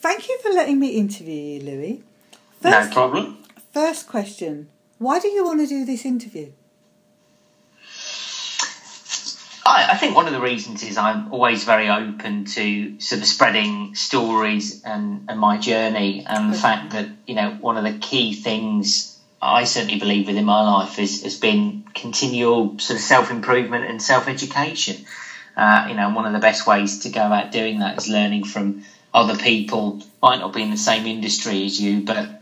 Thank you for letting me interview you, Louis. no problem. First question Why do you want to do this interview? I, I think one of the reasons is I'm always very open to sort of spreading stories and, and my journey, and the fact that, you know, one of the key things I certainly believe within my life is, has been continual sort of self improvement and self education. Uh, you know, one of the best ways to go about doing that is learning from other people, might not be in the same industry as you, but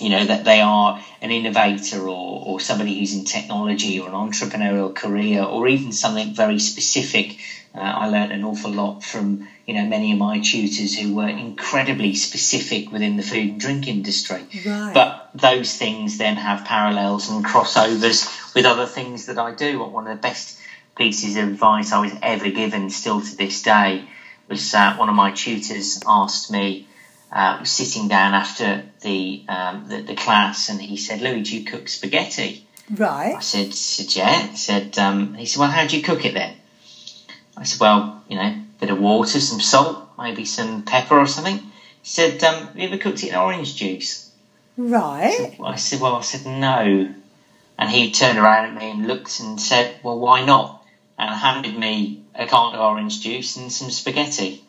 you know that they are an innovator or, or somebody who's in technology or an entrepreneurial career or even something very specific. Uh, i learned an awful lot from you know many of my tutors who were incredibly specific within the food and drink industry. Right. but those things then have parallels and crossovers with other things that i do. One of the best pieces of advice i was ever given still to this day was uh, one of my tutors asked me uh, was sitting down after the, um, the the class, and he said, "Louis, do you cook spaghetti?" I Right. said, said "Yeah." He said, um, "He said, well, how do you cook it then?" I said, "Well, you know, a bit of water, some salt, maybe some pepper or something." He said, um, "Have you ever cooked it in orange juice?" Right. I said, "Well," I said, "No," and he turned around at me and looked and said, "Well, why not?" and handed me a carton of orange juice and some spaghetti.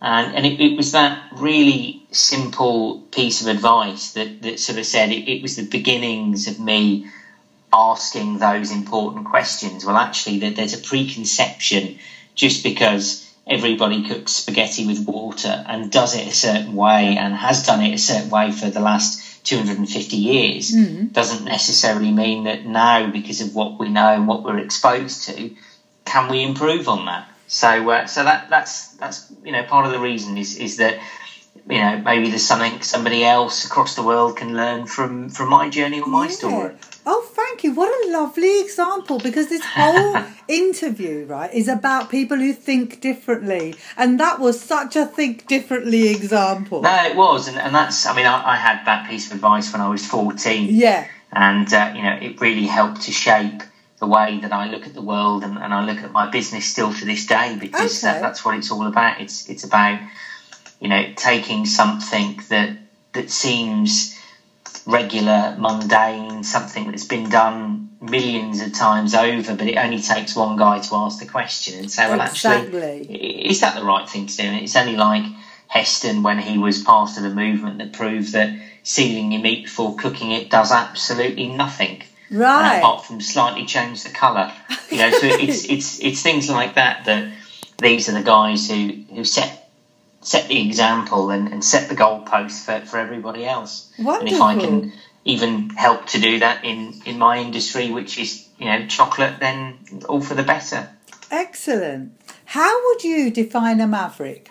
And, and it, it was that really simple piece of advice that, that sort of said it, it was the beginnings of me asking those important questions. Well, actually, that there's a preconception just because everybody cooks spaghetti with water and does it a certain way and has done it a certain way for the last 250 years mm-hmm. doesn't necessarily mean that now, because of what we know and what we're exposed to, can we improve on that? So, uh, so that that's that's you know part of the reason is is that you know maybe there's something somebody else across the world can learn from from my journey or my Yeah. story. Oh, thank you. What a lovely example because this whole interview, right, is about people who think differently. And that was such a think differently example. No, it was, and, and that's I mean I, I had that piece of advice when I was 14. Yeah. and uh, you know it really helped to shape the way that I look at the world and, and I look at my business still to this day because Okay. that, that's what it's all about. It's it's about you know taking something that that seems regular, mundane, something that's been done millions of times over, but it only takes one guy to ask the question and say, well, actually, Exactly. i- is that the right thing to do? And it's only like Heston when he was part of the movement that proved that sealing your meat before cooking it does absolutely nothing. Right. apart from slightly change the colour, you know. So it's it's it's things like that that these are the guys who who set set the example and, and set the goalpost for, for everybody else. Wonderful. And if I can even help to do that in in my industry, which is you know chocolate, then all for the better. Excellent. How would you define a maverick?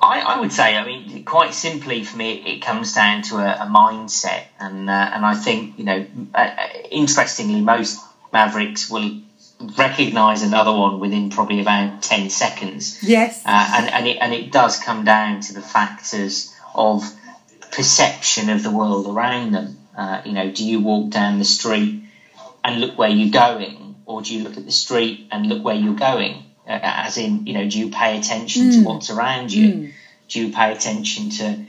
I, I would say, I mean, quite simply for me, it comes down to a, a mindset, and uh, and I think you know, uh, interestingly, most Mavericks will recognise another one within probably about ten seconds, Yes. uh, and and it and it does come down to the factors of perception of the world around them. Uh, you know, do you walk down the street and look where you're going, or do you look at the street and look where you're going? Uh, as in, you know, do you pay attention to what's around you? Do you pay attention to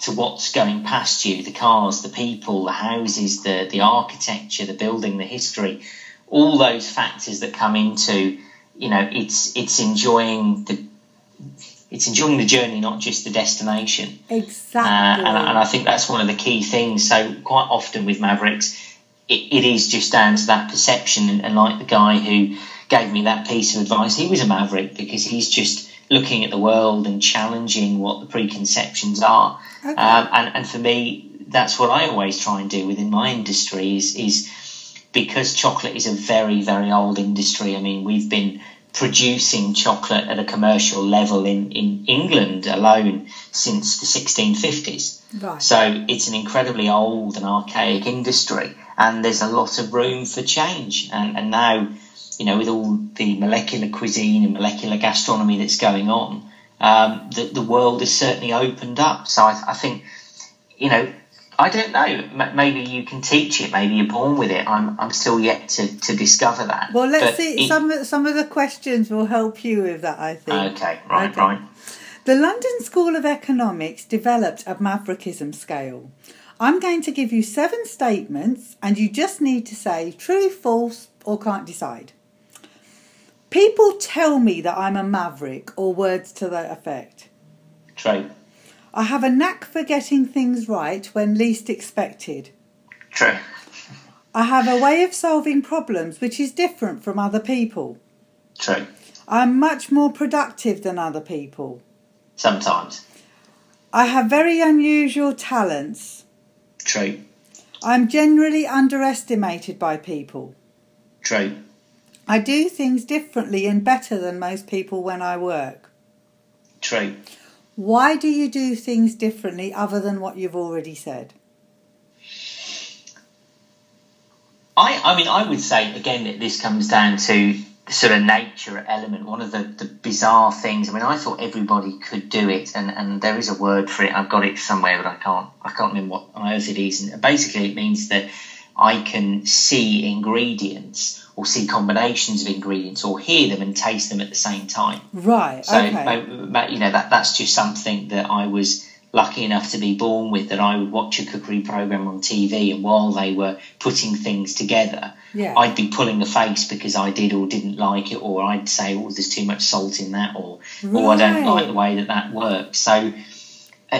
to what's going past you, the cars, the people, the houses, the the architecture, the building, the history, all those factors that come into, you know, it's it's enjoying the it's enjoying the journey, not just the destination. Uh, Exactly. and, and I think that's one of the key things. So quite often with Mavericks, it, it is just down to that perception. And, and like the guy who gave me that piece of advice, he was a Maverick because he's just looking at the world and challenging what the preconceptions are. Okay. Um, and, and for me, that's what I always try and do within my industry is, is because chocolate is a very, very old industry. I mean, we've been producing chocolate at a commercial level in, in England alone since the 1650s. Right. So it's an incredibly old and archaic industry, and there's a lot of room for change. And, and now, you know, with all the molecular cuisine and molecular gastronomy that's going on, um, the, the world is certainly opened up. So I, I think, you know, I don't know. Maybe you can teach it. Maybe you're born with it. I'm I'm still yet to, to discover that. Well, let's But see. it- Some of- some of the questions will help you with that. I think. Okay, right, Okay. right. The London School of Economics developed a Maverickism scale. I'm going to give you seven statements, and you just need to say true, false, or can't decide. People tell me that I'm a maverick, or words to that effect. True, I have a knack for getting things right when least expected. true, I have a way of solving problems which is different from other people. true. I'm much more productive than other people. Sometimes. I have very unusual talents. True, I'm generally underestimated by people. Trait. I do things differently and better than most people when I work. Trait. Why do you do things differently other than what you've already said? I, I mean, I would say again that this comes down to sort of nature element. One of the, the bizarre things. I mean, I thought everybody could do it, and, and there is a word for it. I've got it somewhere, but I can't I can't remember what on earth it is. And basically, it means that I can see ingredients or see combinations of ingredients or hear them and taste them at the same time. Right, So, okay. you know, that that's just something that I was lucky enough to be born with. That I would watch a cookery program on TV, and while they were putting things together, Yeah. I'd be pulling a face because I did or didn't like it, or I'd say, "Oh, there's too much salt in that," or "Oh, I don't like the way that that works." So.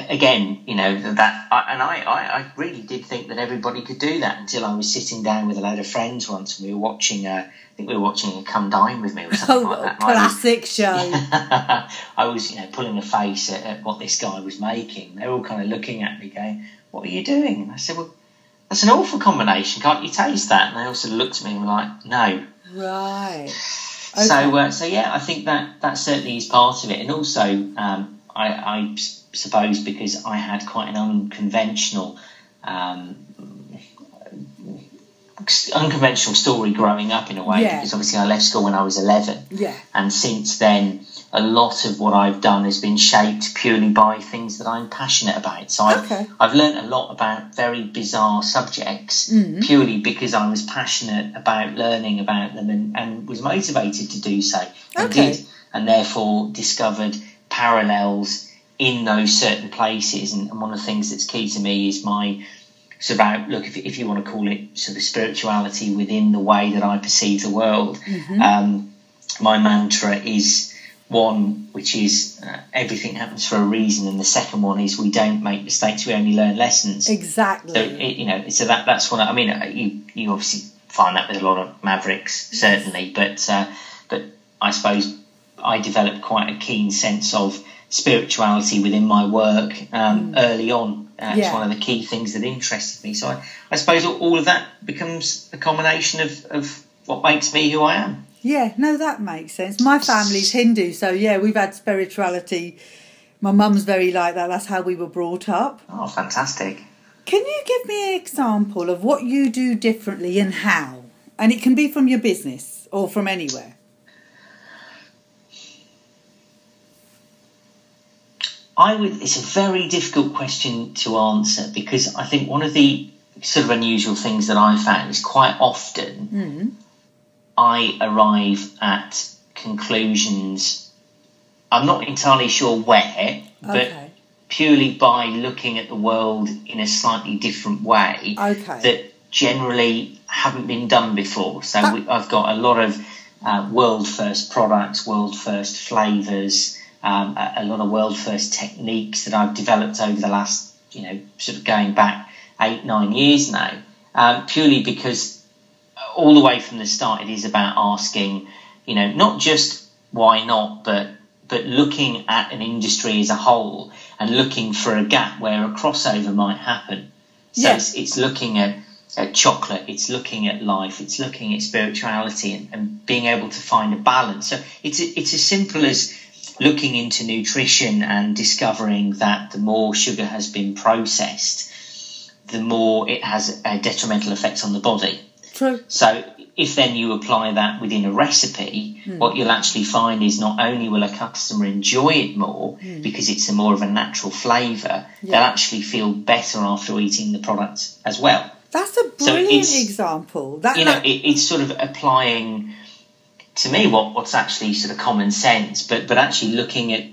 Again, you know that, I, and I, I, I really did think that everybody could do that until I was sitting down with a load of friends once, and we were watching. A, I think we were watching a "Come Dine with Me" or something Oh, like that. I was- classic show. I was, you know, pulling a face at, at what this guy was making. They were all kind of looking at me, going, "What are you doing?" And I said, "Well, that's an awful combination. Can't you taste that?" And they all sort of looked at me and were like, "No." Right. So, uh, so yeah, I think that that certainly is part of it, and also, um, I, I suppose because I had quite an unconventional. Um, unconventional story growing up in a way Yeah. because obviously I left school when I was 11 Yeah. and since then a lot of what I've done has been shaped purely by things that I'm passionate about so I've, Okay. I've learned a lot about very bizarre subjects Mm. purely because I was passionate about learning about them and, and was motivated to do so and Okay. did and therefore discovered parallels in those certain places and, and one of the things that's key to me is my sort of outlook, if, if you want to call it sort of spirituality within the way that I perceive the world. Mm-hmm. Um, my mantra is one which is uh, everything happens for a reason, and the second one is we don't make mistakes, we only learn lessons. Exactly. So it, you know, so that that's one. I mean, uh, you you obviously find that with a lot of mavericks, certainly, but uh, but I suppose I developed quite a keen sense of spirituality within my work um, early on. Uh, It's Mm. Yeah. one of the key things that interested me. So I, I suppose all, all of that becomes a combination of, of what makes me who I am. Yeah, no, that makes sense. My family's Hindu, so yeah, we've had spirituality. My mum's very like that. That's how we were brought up. Oh, fantastic! Can you give me an example of what you do differently and how? And it can be from your business or from anywhere. I would. It's a very difficult question to answer because I think one of the sort of unusual things that I found is quite often Mm. I arrive at conclusions. I'm not entirely sure where, but Okay. purely by looking at the world in a slightly different way Okay. that generally haven't been done before. So That- we, I've got a lot of uh, world first products, world first flavors, um, a, a lot of world first techniques that I've developed over the last, you know, sort of going back eight, nine years now, um, purely because all the way from the start it is about asking, you know, not just why not, but but looking at an industry as a whole and looking for a gap where a crossover might happen. So Yeah. it's, it's looking at, at chocolate, it's looking at life, it's looking at spirituality and, and being able to find a balance. So it's it's as simple as looking into nutrition and discovering that the more sugar has been processed, the more it has a detrimental effect on the body. True. So if then you apply that within a recipe, Hmm. what you'll actually find is not only will a customer enjoy it more because it's a more of a natural flavour. Yeah. they'll actually feel better after eating the product as well. That's a So brilliant it's- example. That, You know, that- it, it's sort of applying to me what, what's actually sort of common sense, but but actually looking at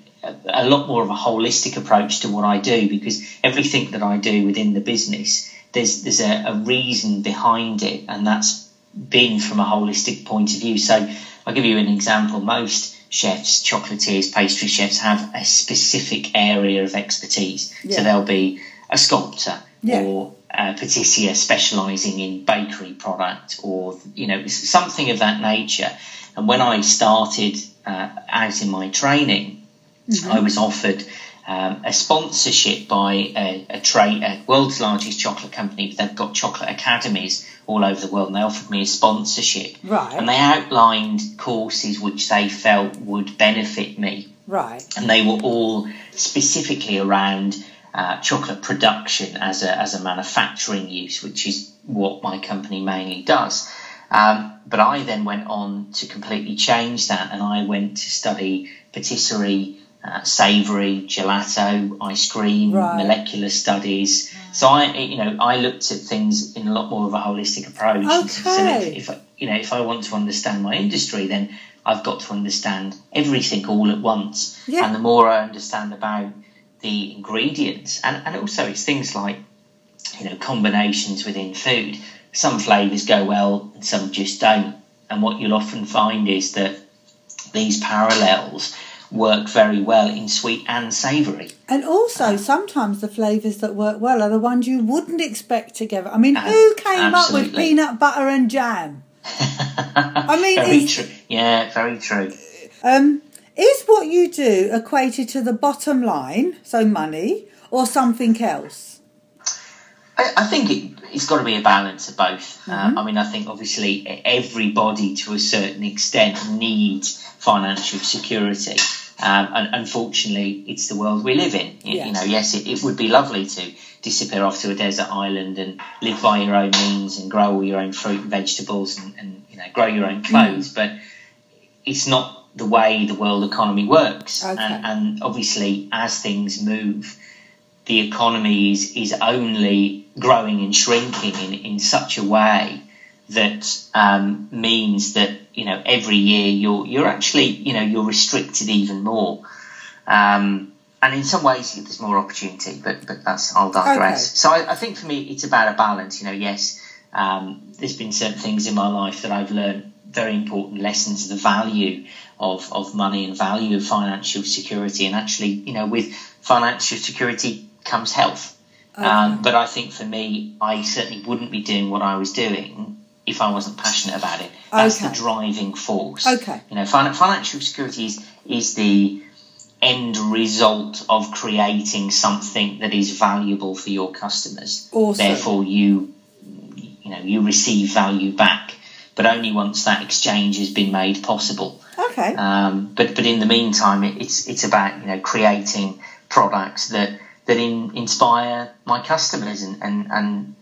a, lot more of a holistic approach to what I do because everything that I do within the business, there's there's a, a reason behind it, and that's been from a holistic point of view. So I'll give you an example. Most chefs, chocolatiers, pastry chefs have a specific area of expertise. Yeah. So there'll be a sculptor Yeah. or a patissier specialising in bakery product or you know something of that nature. And when I started uh, out in my training, I was offered um, a sponsorship by a, a, tra- a world's largest chocolate company. They've got chocolate academies all over the world, and they offered me a sponsorship. Right. And they outlined courses which they felt would benefit me right. and they were all specifically around uh, chocolate production as a, as a manufacturing use, which is what my company mainly does. Um, but I then went on to completely change that, and I went to study patisserie, uh, savoury, gelato, ice cream, Right. molecular studies. So I, you know, I looked at things in a lot more of a holistic approach. Okay. if, if I, you know, if I want to understand my industry, then I've got to understand everything all at once. Yeah. And the more I understand about the ingredients, and, and also it's things like, you know, combinations within food. Some flavours go well and some just don't. And what you'll often find is that these parallels work very well in sweet and savoury. And also, sometimes the flavours that work well are the ones you wouldn't expect together. I mean, who came up with peanut butter and jam? I mean, very true. Yeah, very true. Um, is what you do equated to the bottom line, so money, or something else? I, I think it, it's got to be a balance of both. Uh, I mean, I think obviously everybody to a certain extent needs financial security. Um, and unfortunately, it's the world we live in. You, Yeah. you know, yes, it, it would be lovely to disappear off to a desert island and live by your own means and grow all your own fruit and vegetables and, and you know grow your own clothes, but it's not the way the world economy works. Okay. And, and obviously, as things move, the economy is, is only growing and shrinking in, in such a way that um, means that you know every year you're you're actually you know you're restricted even more. Um, and in some ways, there's more opportunity, but but that's I'll digress. Okay. So I, I think for me, it's about a balance. You know, yes, um, there's been certain things in my life that I've learned very important lessons of the value of, of money and value of financial security. And actually, you know, with financial security comes health. Um, but I think for me, I certainly wouldn't be doing what I was doing if I wasn't passionate about it. That's Okay. the driving force. Okay. You know, fin- financial security is, is the end result of creating something that is valuable for your customers. Awesome. Therefore, you you know you receive value back, but only once that exchange has been made possible. Okay. Um, but but in the meantime, it, it's it's about you know creating products that that in, inspire my customers and, and and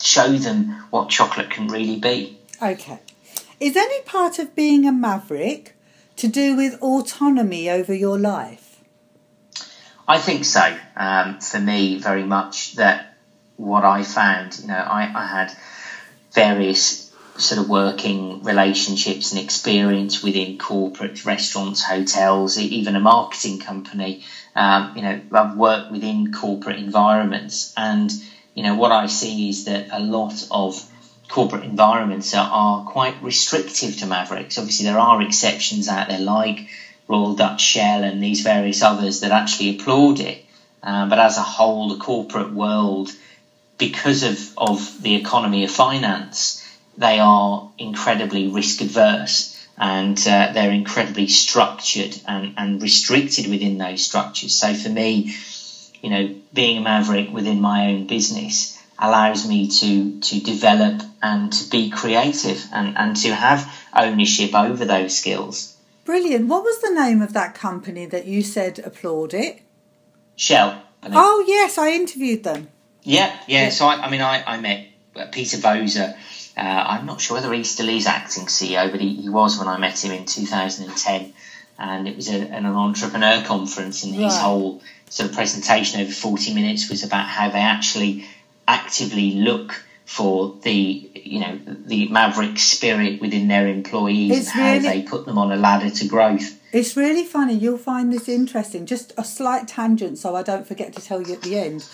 show them what chocolate can really be. Okay. Is any part of being a maverick to do with autonomy over your life? I think so. Um, for me, very much that what I found, you know, I, I had various sort of working relationships and experience within corporate restaurants, hotels, even a marketing company. Um, you know, I've worked within corporate environments, and you know what I see is that a lot of corporate environments are, are quite restrictive to Mavericks. Obviously, there are exceptions out there, like Royal Dutch Shell and these various others that actually applaud it. Um, but as a whole, the corporate world, because of, of the economy of finance, they are incredibly risk adverse and uh, they're incredibly structured and, and restricted within those structures. So for me, you know, being a maverick within my own business allows me to to develop and to be creative and, and to have ownership over those skills. Brilliant. What was the name of that company that you said applaud it? Shell. Oh, yes, I interviewed them. Yeah, yeah. So I, I mean, I, I met uh, Peter Voser Uh, I'm not sure whether he still is acting CEO, but he, he was when I met him in 2010. And it was a, an entrepreneur conference, and his Right. whole sort of presentation over 40 minutes was about how they actually actively look for the you know the maverick spirit within their employees It's and how really- they put them on a ladder to growth. It's really funny. You'll find this interesting. Just a slight tangent, so I don't forget to tell you at the end.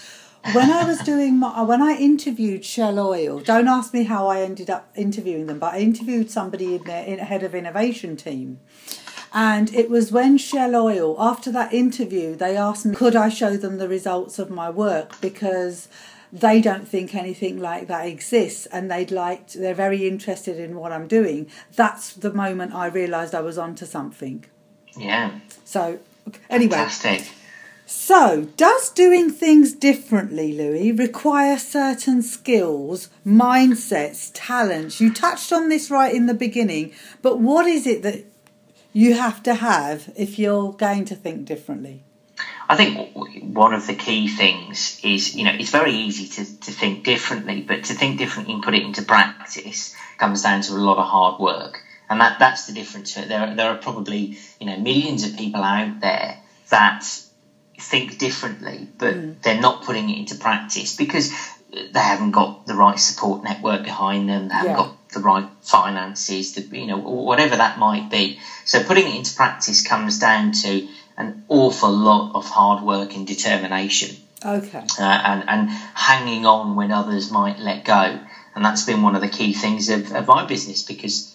When I was doing my, when I interviewed Shell Oil, don't ask me how I ended up interviewing them, but I interviewed somebody in their in, head of innovation team. And it was when Shell Oil, after that interview, they asked me, could I show them the results of my work because they don't think anything like that exists and they'd like, they're very interested in what I'm doing. That's the moment I realised I was onto something. Yeah, So, anyway, fantastic. So does doing things differently, Louis, require certain skills, mindsets, talents? You touched on this right in the beginning, but what is it that you have to have if you're going to think differently? I think one of the key things is, you know, it's very easy to, to think differently, but to think differently and put it into practice comes down to a lot of hard work. And that, that's the difference. There, there are probably, you know, millions of people out there that think differently, but they're not putting it into practice because they haven't got the right support network behind them, they haven't Yeah. got the right finances, the, you know, whatever that might be. So putting it into practice comes down to an awful lot of hard work and determination Okay. uh, and, and hanging on when others might let go. And that's been one of the key things of, of my business because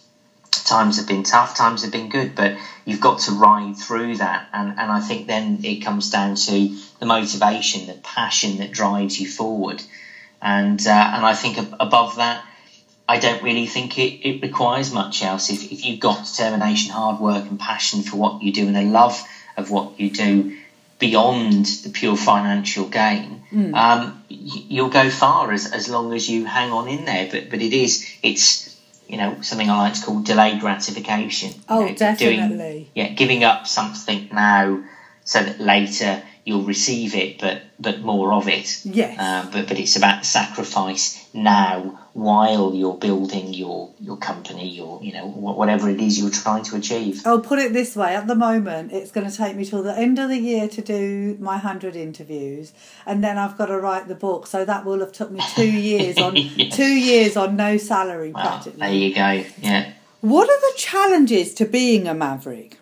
times have been tough, times have been good, but you've got to ride through that. And, and I think then it comes down to the motivation, the passion that drives you forward. And, uh, and I think ab- above that, I don't really think it, it requires much else. If, if you've got determination, hard work, and passion for what you do and a love of what you do beyond the pure financial gain, um, y- you'll go far as, as long as you hang on in there. But but it is it's you know something I like to call delayed gratification. You Oh, know, Doing, definitely. yeah, giving up something now so that later you'll receive it, but but more of it. Yes. Uh, but but it's about sacrifice now while you're building your your company, your you know whatever it is you're trying to achieve. I'll put it this way at the moment, it's going to take me till the end of the year to do my 100 interviews, and then I've got to write the book. So that will have took me two years on Yes. two years on no salary Well, practically. there you go. Yeah. What are the challenges to being a maverick?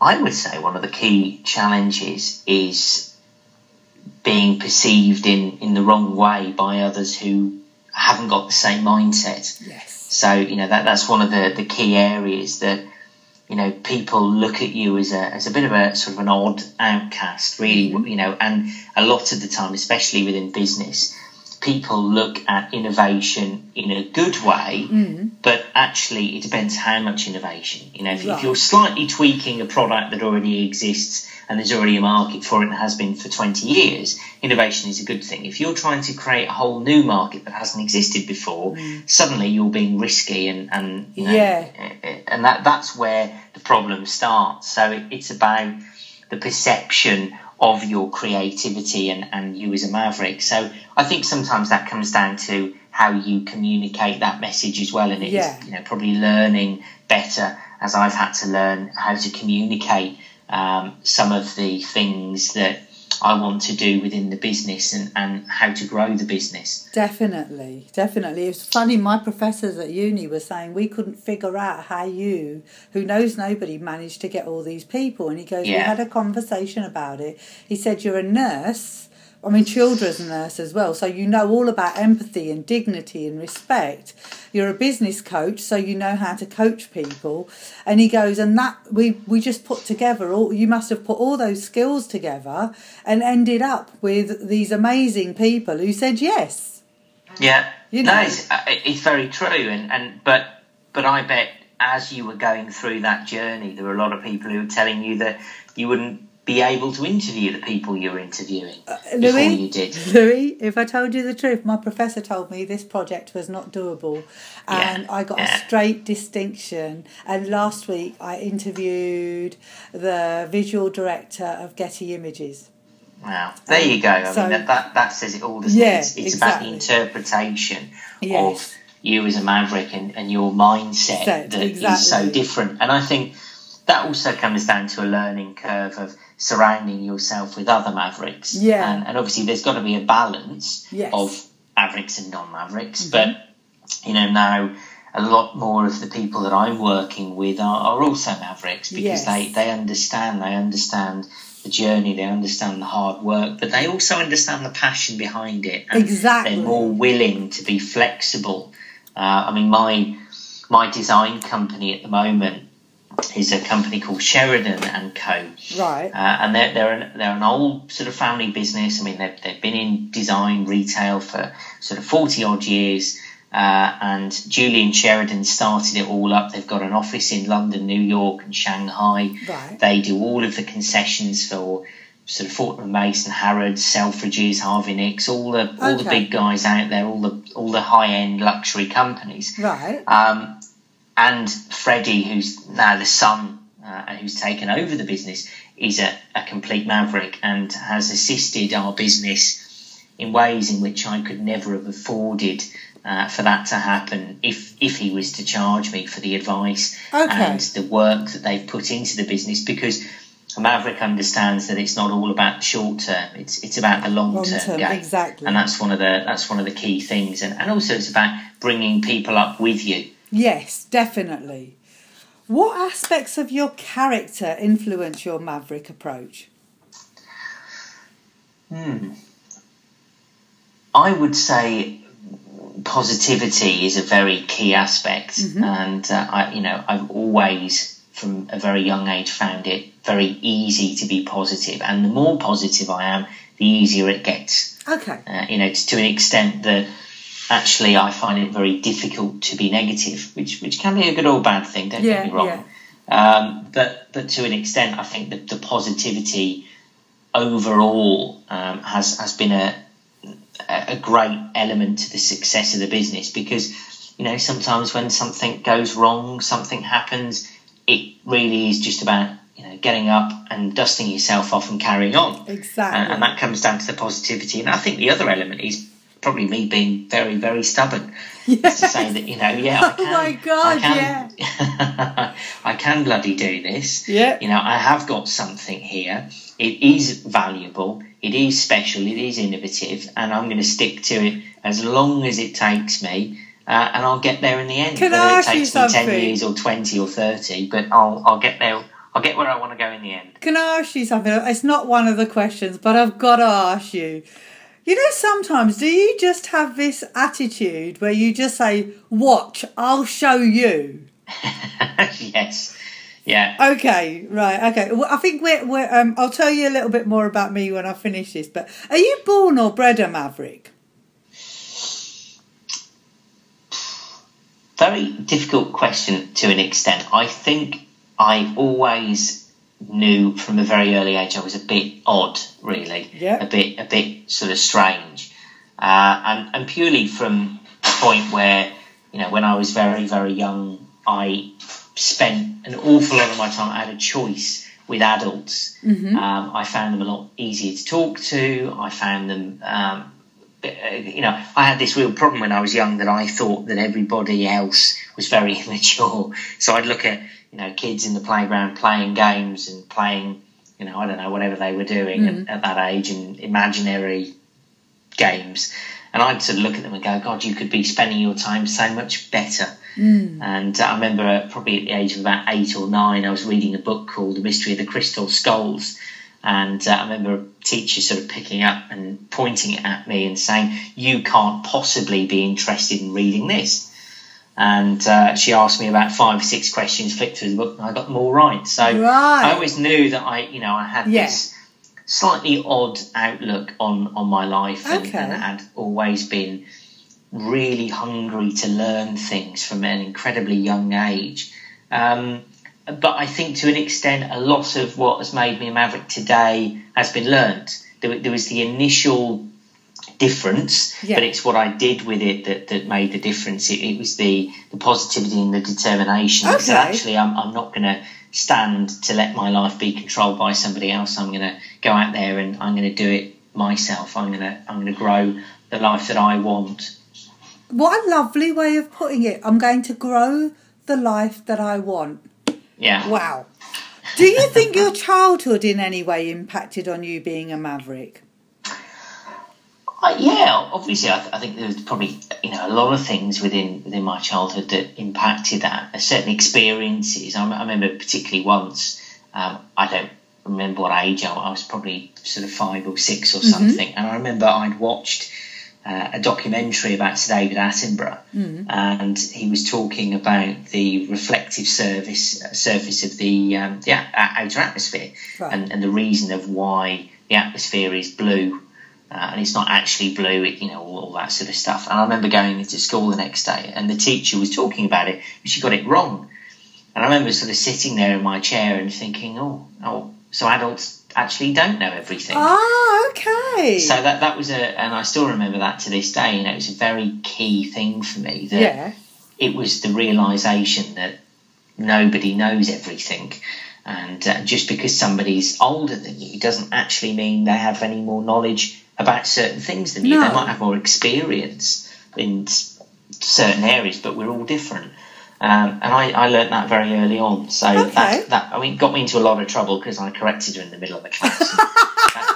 I would say one of the key challenges is being perceived in, in the wrong way by others who haven't got the same mindset. Yes. So, you know, that, that's one of the, the key areas that, you know, people look at you as a, as a bit of a sort of an odd outcast, really, mm. you know, and a lot of the time, especially within business, people look at innovation in a good way, but actually it depends how much innovation. You know, if, Right. if you're slightly tweaking a product that already exists and there's already a market for it and has been for 20 years, innovation is a good thing. If you're trying to create a whole new market that hasn't existed before, suddenly you're being risky and, and you know, Yeah. uh, uh, and that that's where the problem starts. So it, it's about the perception of your creativity and, and you as a maverick. So I think sometimes that comes down to how you communicate that message as well, and it's Yeah. you know probably learning better as I've had to learn how to communicate um, some of the things that I want to do within the business and, and how to grow the business. Definitely, definitely. It's funny. My professors at uni were saying we couldn't figure out how you, who knows nobody, managed to get all these people. And he goes, we had a conversation about it. He said, "You're a nurse. I mean, children's nurse as well. So you know all about empathy and dignity and respect. You're a business coach, so you know how to coach people." And he goes, "And that we we just put together all. You must have put all those skills together and ended up with these amazing people who said yes." Yeah, You no, know. it's, uh, it's very true, and, and but but I bet as you were going through that journey, there were a lot of people who were telling you that you wouldn't be able to interview the people you're interviewing uh, before Louis, you did. Louis, if I told you the truth, my professor told me this project was not doable, and Yeah, I got yeah. a straight distinction. And last week I interviewed the visual director of Getty Images. Wow, there you go. I So- mean, that, that, that says it all, doesn't Yeah, it? It's, it's about the interpretation Yes. of you as a maverick and, and your mindset Set, that is exactly. so different. And I think that also comes down to a learning curve of surrounding yourself with other mavericks. Yeah. And, and obviously, there's got to be a balance Yes. Mm-hmm. of mavericks and non mavericks. But, you know, now a lot more of the people that I'm working with are, are also mavericks because Yes. they, they understand, they understand the journey, they understand the hard work, but they also understand the passion behind it. And Exactly. They're more willing to be flexible. Uh, I mean, my my design company at the moment is a company called Sheridan and Co. Right. Uh, and they're they're an, they're an old sort of family business. I mean, they've they've been in design retail for sort of forty odd years. Uh, and Julian Sheridan started it all up. They've got an office in London, New York, and Shanghai. Right. They do all of the concessions for sort of Fortnum Mason, Harrods, Selfridges, Harvey Nicks, all the all the big guys out there, all the all the high end luxury companies. Right. Um, and Freddie, who's now the son uh, and who's taken over the business, is a, a complete maverick and has assisted our business in ways in which I could never have afforded uh, for that to happen if if he was to charge me for the advice Okay. and the work that they've put into the business because. A maverick understands that it's not all about the short term; it's it's about the long term game, exactly. and that's one of the that's one of the key things. And, and also, it's about bringing people up with you. Yes, definitely. What aspects of your character influence your maverick approach? Hmm. I would say positivity is a very key aspect, and uh, I, you know, I've always, from a very young age, found it very easy to be positive, and the more positive I am, the easier it gets. Okay. Uh, you know, to, to an extent that actually I find it very difficult to be negative, which which can be a good or bad thing. Don't Yeah, get me wrong. Um, but but to an extent, I think that the positivity overall um, has has been a a great element to the success of the business because you know sometimes when something goes wrong, something happens, it really is just about you know getting up and dusting yourself off and carrying on Exactly. and, and that comes down to the positivity. And I think the other element is probably me being very, very stubborn. Is to say that you know, yeah, I can, Oh can. my God, I can, I can bloody do this. Yeah. You know, I have got something here. It is valuable. It is special. It is innovative, and I'm going to stick to it as long as it takes me. Uh, and I'll get there in the end. Can I Whether it ask you takes me ten years or twenty or thirty, but I'll I'll get there. I'll get where I want to go in the end. Can I ask you something? It's not one of the questions, but I've got to ask you. You know, sometimes do you just have this attitude where you just say, Watch, I'll show you? yes. Yeah. Okay, right, okay. Well, I think we're, we're um, I'll tell you a little bit more about me when I finish this, but are you born or bred a maverick? Very difficult question to an extent. I think I always knew from a very early age I was a bit odd, really. Yeah. A bit, a bit sort of strange, uh, and and purely from a point where you know when I was very very young, I spent an awful lot of my time. I had a choice with adults. Um, I found them a lot easier to talk to. I found them. Um, you know, I had this real problem when I was young that I thought that everybody else was very immature. So I'd look at, you know, kids in the playground playing games and playing, you know, I don't know, whatever they were doing at, at that age and imaginary games. And I'd sort of look at them and go, God, you could be spending your time so much better. And uh, I remember uh, probably at the age of about eight or nine, I was reading a book called The Mystery of the Crystal Skulls. And uh, I remember a teacher sort of picking up and pointing it at me and saying, You can't possibly be interested in reading this. And uh, she asked me about five or six questions, flicked through the book, and I got them all right. So Right. I always knew that I, you know, I had Yeah. this slightly odd outlook on, on my life and, Okay. and had always been really hungry to learn things from an incredibly young age. Um, but I think to an extent, a lot of what has made me a maverick today has been learnt. There, there was the initial difference, Yeah. but it's what I did with it that, that made the difference. It, it was the, the positivity and the determination. So Okay. actually, I'm, I'm not going to stand to let my life be controlled by somebody else. I'm going to go out there and I'm going to do it myself. I'm going to I'm going to grow the life that I want. What a lovely way of putting it. I'm going to grow the life that I want. Yeah. Wow. Do you think your childhood in any way impacted on you being a maverick? Uh, yeah, obviously, I, th- I think there was probably you know a lot of things within within my childhood that impacted that. Certain experiences. I, m- I remember particularly once. Um, I don't remember what age I, I was. Probably sort of five or six or something. And I remember I'd watched uh, a documentary about Sir David Attenborough, and he was talking about the reflective surface uh, surface of the um, the outer atmosphere, Right. and, and the reason of why the atmosphere is blue. Uh, and it's not actually blue, it, you know, all, all that sort of stuff. And I remember going into school the next day, and the teacher was talking about it, but she got it wrong. And I remember sort of sitting there in my chair and thinking, oh, oh, so adults actually don't know everything. Ah, okay. So that that was a, and I still remember that to this day. You know, it was a very key thing for me that yeah. it was the realization that nobody knows everything, and uh, just because somebody's older than you doesn't actually mean they have any more knowledge about certain things than you. No. They might have more experience in certain areas, but we're all different. Um, and I, I learnt that very early on. So Okay. that, that I mean got me into a lot of trouble because I corrected her in the middle of the class.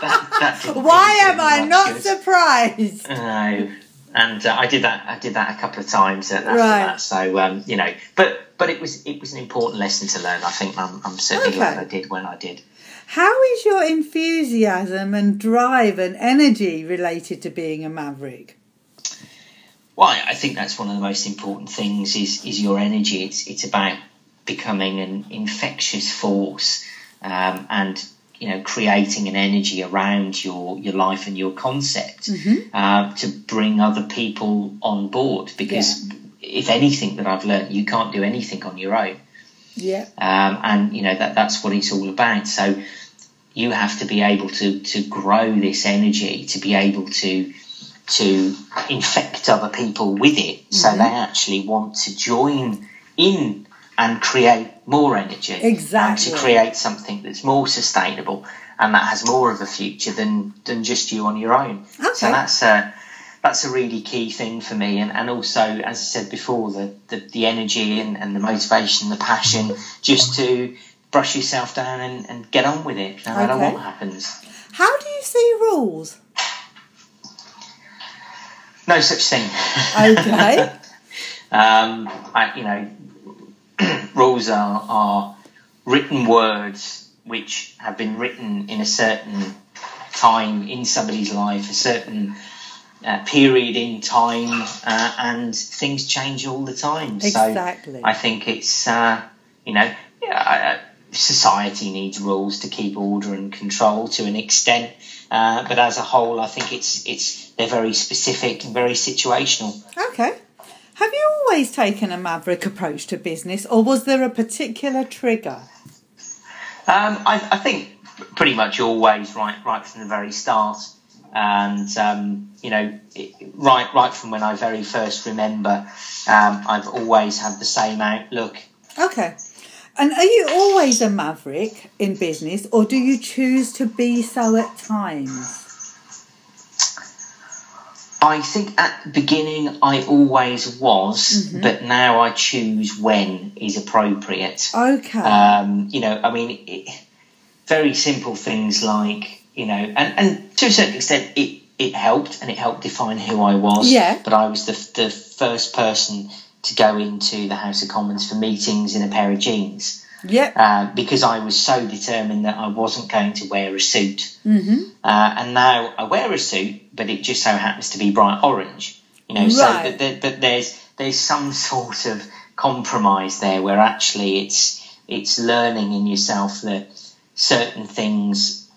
That, that, Why am I not good. surprised? No, and uh, I did that. I did that a couple of times after Right. that. So um, you know, but but it was it was an important lesson to learn. I think I'm, I'm certainly glad I did when I did. How is your enthusiasm and drive and energy related to being a maverick? Well, I think that's one of the most important things is is your energy. It's it's about becoming an infectious force um, and you know creating an energy around your your life and your concept uh, to bring other people on board. Because if anything that I've learned, you can't do anything on your own. Yeah. um, and you know that that's what it's all about. So you have to be able to to grow this energy to be able to to infect other people with it, so mm-hmm. they actually want to join in and create more energy, Exactly. and to create something that's more sustainable and that has more of a future than than just you on your own. Okay. So that's a that's a really key thing for me, and, and also, as I said before, the, the, the energy and, and the motivation, the passion, just to brush yourself down and, and get on with it, no matter Okay. what happens. How do you see rules? No such thing. Okay. um, I, you know, rules are, are written words which have been written in a certain time in somebody's life, a certain uh, period in time, uh, and things change all the time. Exactly. So I think it's, uh, you know, yeah, society needs rules to keep order and control to an extent. Uh, but as a whole, I think it's it's they're very specific and very situational. Okay. Have you always taken a maverick approach to business, or was there a particular trigger? Um, I, I think pretty much always right right from the very start, and um, you know right right from when I very first remember, um, I've always had the same outlook. Okay. And are you always a maverick in business, or do you choose to be so at times? I think at the beginning I always was, but now I choose when is appropriate. Okay. Um, you know, I mean, it, very simple things like, you know, and, and to a certain extent, it, it helped and it helped define who I was. Yeah. But I was the, the first person to go into the House of Commons for meetings in a pair of jeans. yep. Um, because I was so determined that I wasn't going to wear a suit. hmm Uh, and now I wear a suit, but it just so happens to be bright orange. You know, so Right. but, there, but there's there's some sort of compromise there where actually it's it's learning in yourself that certain things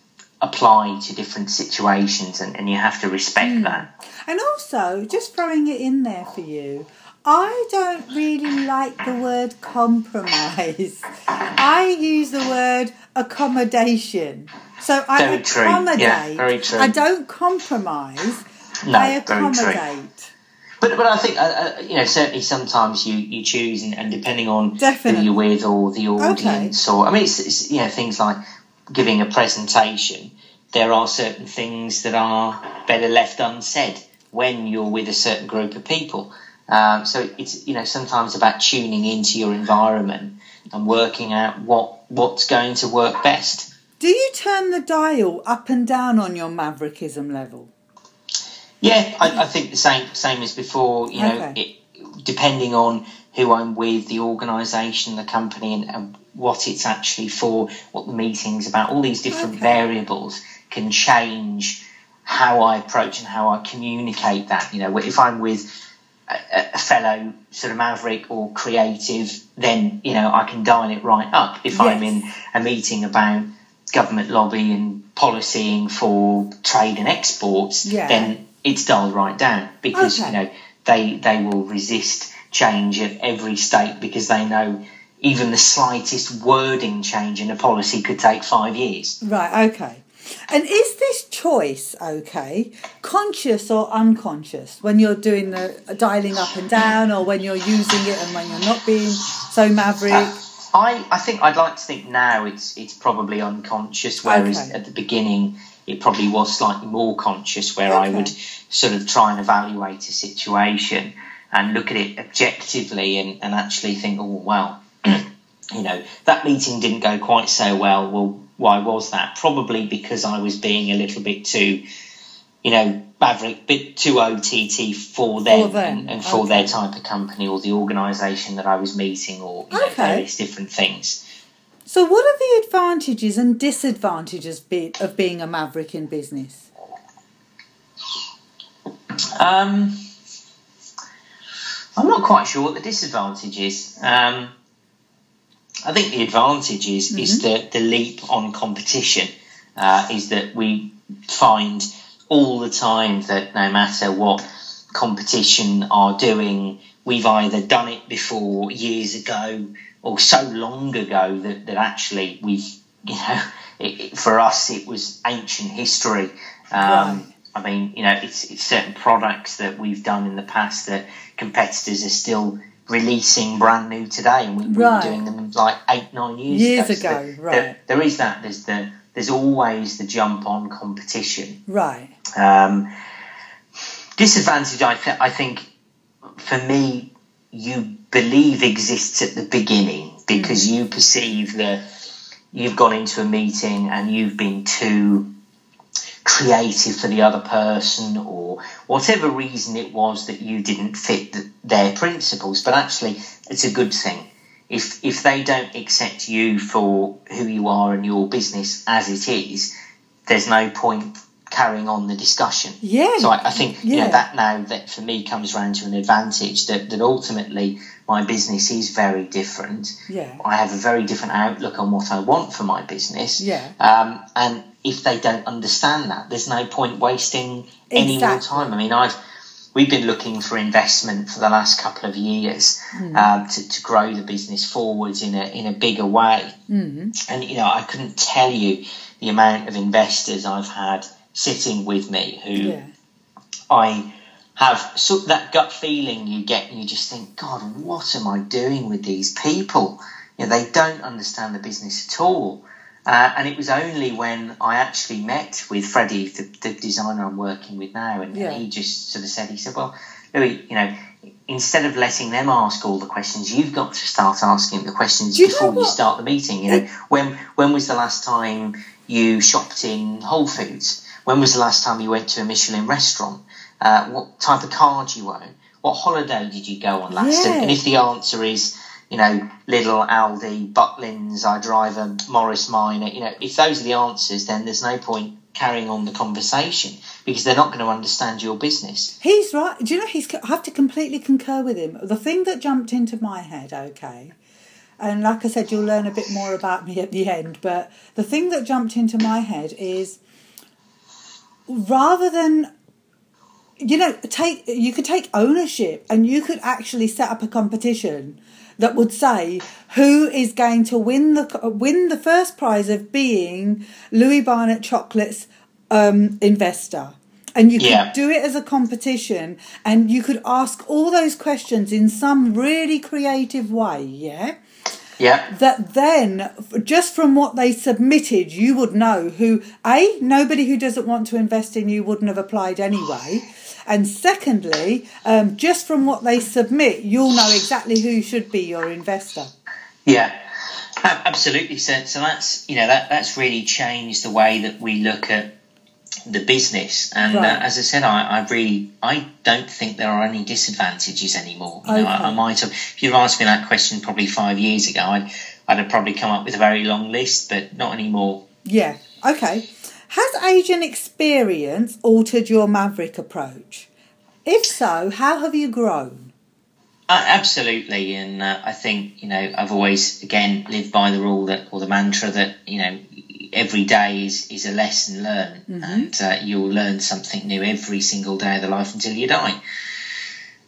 apply to different situations, and, and you have to respect that. And also, just throwing it in there for you, I don't really like the word compromise. I use the word accommodation. So I Very true. Yeah, very true. I don't compromise. No, I very true. accommodate. But but I think uh, uh, you know certainly sometimes you, you choose and, and depending on Definitely. who you're with or the audience or I mean it's, it's you know things like giving a presentation. There are certain things that are better left unsaid when you're with a certain group of people. Um, so it's you know sometimes about tuning into your environment and working out what what's going to work best. Do you turn the dial up and down on your maverickism level? Yeah, I, I think the same same as before. You know, Okay. it, depending on who I'm with, the organisation, the company, and, and what it's actually for, what the meeting's about, all these different Okay. variables can change how I approach and how I communicate that. You know, if I'm with a, a fellow sort of maverick or creative, then you know I can dial it right up. If I'm in a meeting about government lobby and policying for trade and exports, Yeah. then it's dialed right down because Okay. you know they they will resist change at every state because they know even the slightest wording change in a policy could take five years. Right, okay. And is this choice, okay, conscious or unconscious when you're doing the dialing up and down or when you're using it and when you're not being so maverick? I, I think I'd like to think now it's it's probably unconscious, whereas Okay. at the beginning it probably was slightly more conscious, where I would sort of try and evaluate a situation and look at it objectively and, and actually think, oh well, you know, that meeting didn't go quite so well. Well, why was that? Probably because I was being a little bit too, you know, maverick, bit too OTT for them, them, and, and for their type of company or the organisation that I was meeting or you know, Okay. various different things. So, what are the advantages and disadvantages be- of being a maverick in business? Um, I'm not quite sure what the disadvantage is. Um, I think the advantage is, is the, the leap on competition, uh, is that we find all the time that no matter what competition are doing, we've either done it before years ago or so long ago that, that actually we've, you know, it, it, for us it was ancient history. Um, Right. I mean, you know, it's, it's certain products that we've done in the past that competitors are still releasing brand new today, and we, we Right. were doing them like eight, nine years, Years ago. So ago, there- right. there- there is that. There's the there's always the jump on competition. Right. Um, disadvantage, I, th- I think, for me, you believe exists at the beginning because you perceive that you've gone into a meeting and you've been too creative for the other person or whatever reason it was that you didn't fit th their principles. But actually, it's a good thing. If, if they don't accept you for who you are and your business as it is, there's no point carrying on the discussion. Yeah. So I, I think you know that now that for me comes round to an advantage that, that ultimately my business is very different. Yeah. I have a very different outlook on what I want for my business. Yeah. Um, and if they don't understand that, there's no point wasting any more time. I mean, I've we've been looking for investment for the last couple of years Hmm. um, to, to grow the business forwards in a in a bigger way. Mm. And you know, I couldn't tell you the amount of investors I've had sitting with me who Yeah. I have so that gut feeling you get, and you just think, God, what am I doing with these people? You know, they don't understand the business at all. Uh, and it was only when I actually met with Freddie, the, the designer I'm working with now, and, Yeah. and he just sort of said, he said, well, Louis, you know, instead of letting them ask all the questions, you've got to start asking the questions you before you start the meeting. You know, when when was the last time you shopped in Whole Foods? When was the last time you went to a Michelin restaurant? Uh, what type of car do you own? What holiday did you go on last? And, and if the answer is, you know, Little Aldi, Butlins, I drive a Morris Minor, you know, if those are the answers, then there's no point carrying on the conversation because they're not going to understand your business. He's right. Do you know he's? I have to completely concur with him. The thing that jumped into my head, okay, and like I said, you'll learn a bit more about me at the end. But the thing that jumped into my head is rather than you know take you could take ownership and you could actually set up a competition that would say who is going to win the win the first prize of being Louis Barnett Chocolates um, investor and you could Yeah. do it as a competition and you could ask all those questions in some really creative way yeah Yeah. that then just from what they submitted you would know who a nobody who doesn't want to invest in you wouldn't have applied anyway and secondly um, just from what they submit you'll know exactly who should be your investor Yeah, absolutely. So, so that's you know that that's really changed the way that we look at the business. And Right. uh, as I said, I, I really I don't think there are any disadvantages anymore. You know, I, Okay. I might have if you'd asked me that question probably five years ago, I'd I'd have probably come up with a very long list, but not anymore. Yeah. Okay. Has agent experience altered your maverick approach? If so, how have you grown? Uh, absolutely, and uh, I think you know I've always again lived by the rule that or the mantra that you know every day is is a lesson learned, and uh, you'll learn something new every single day of the life until you die.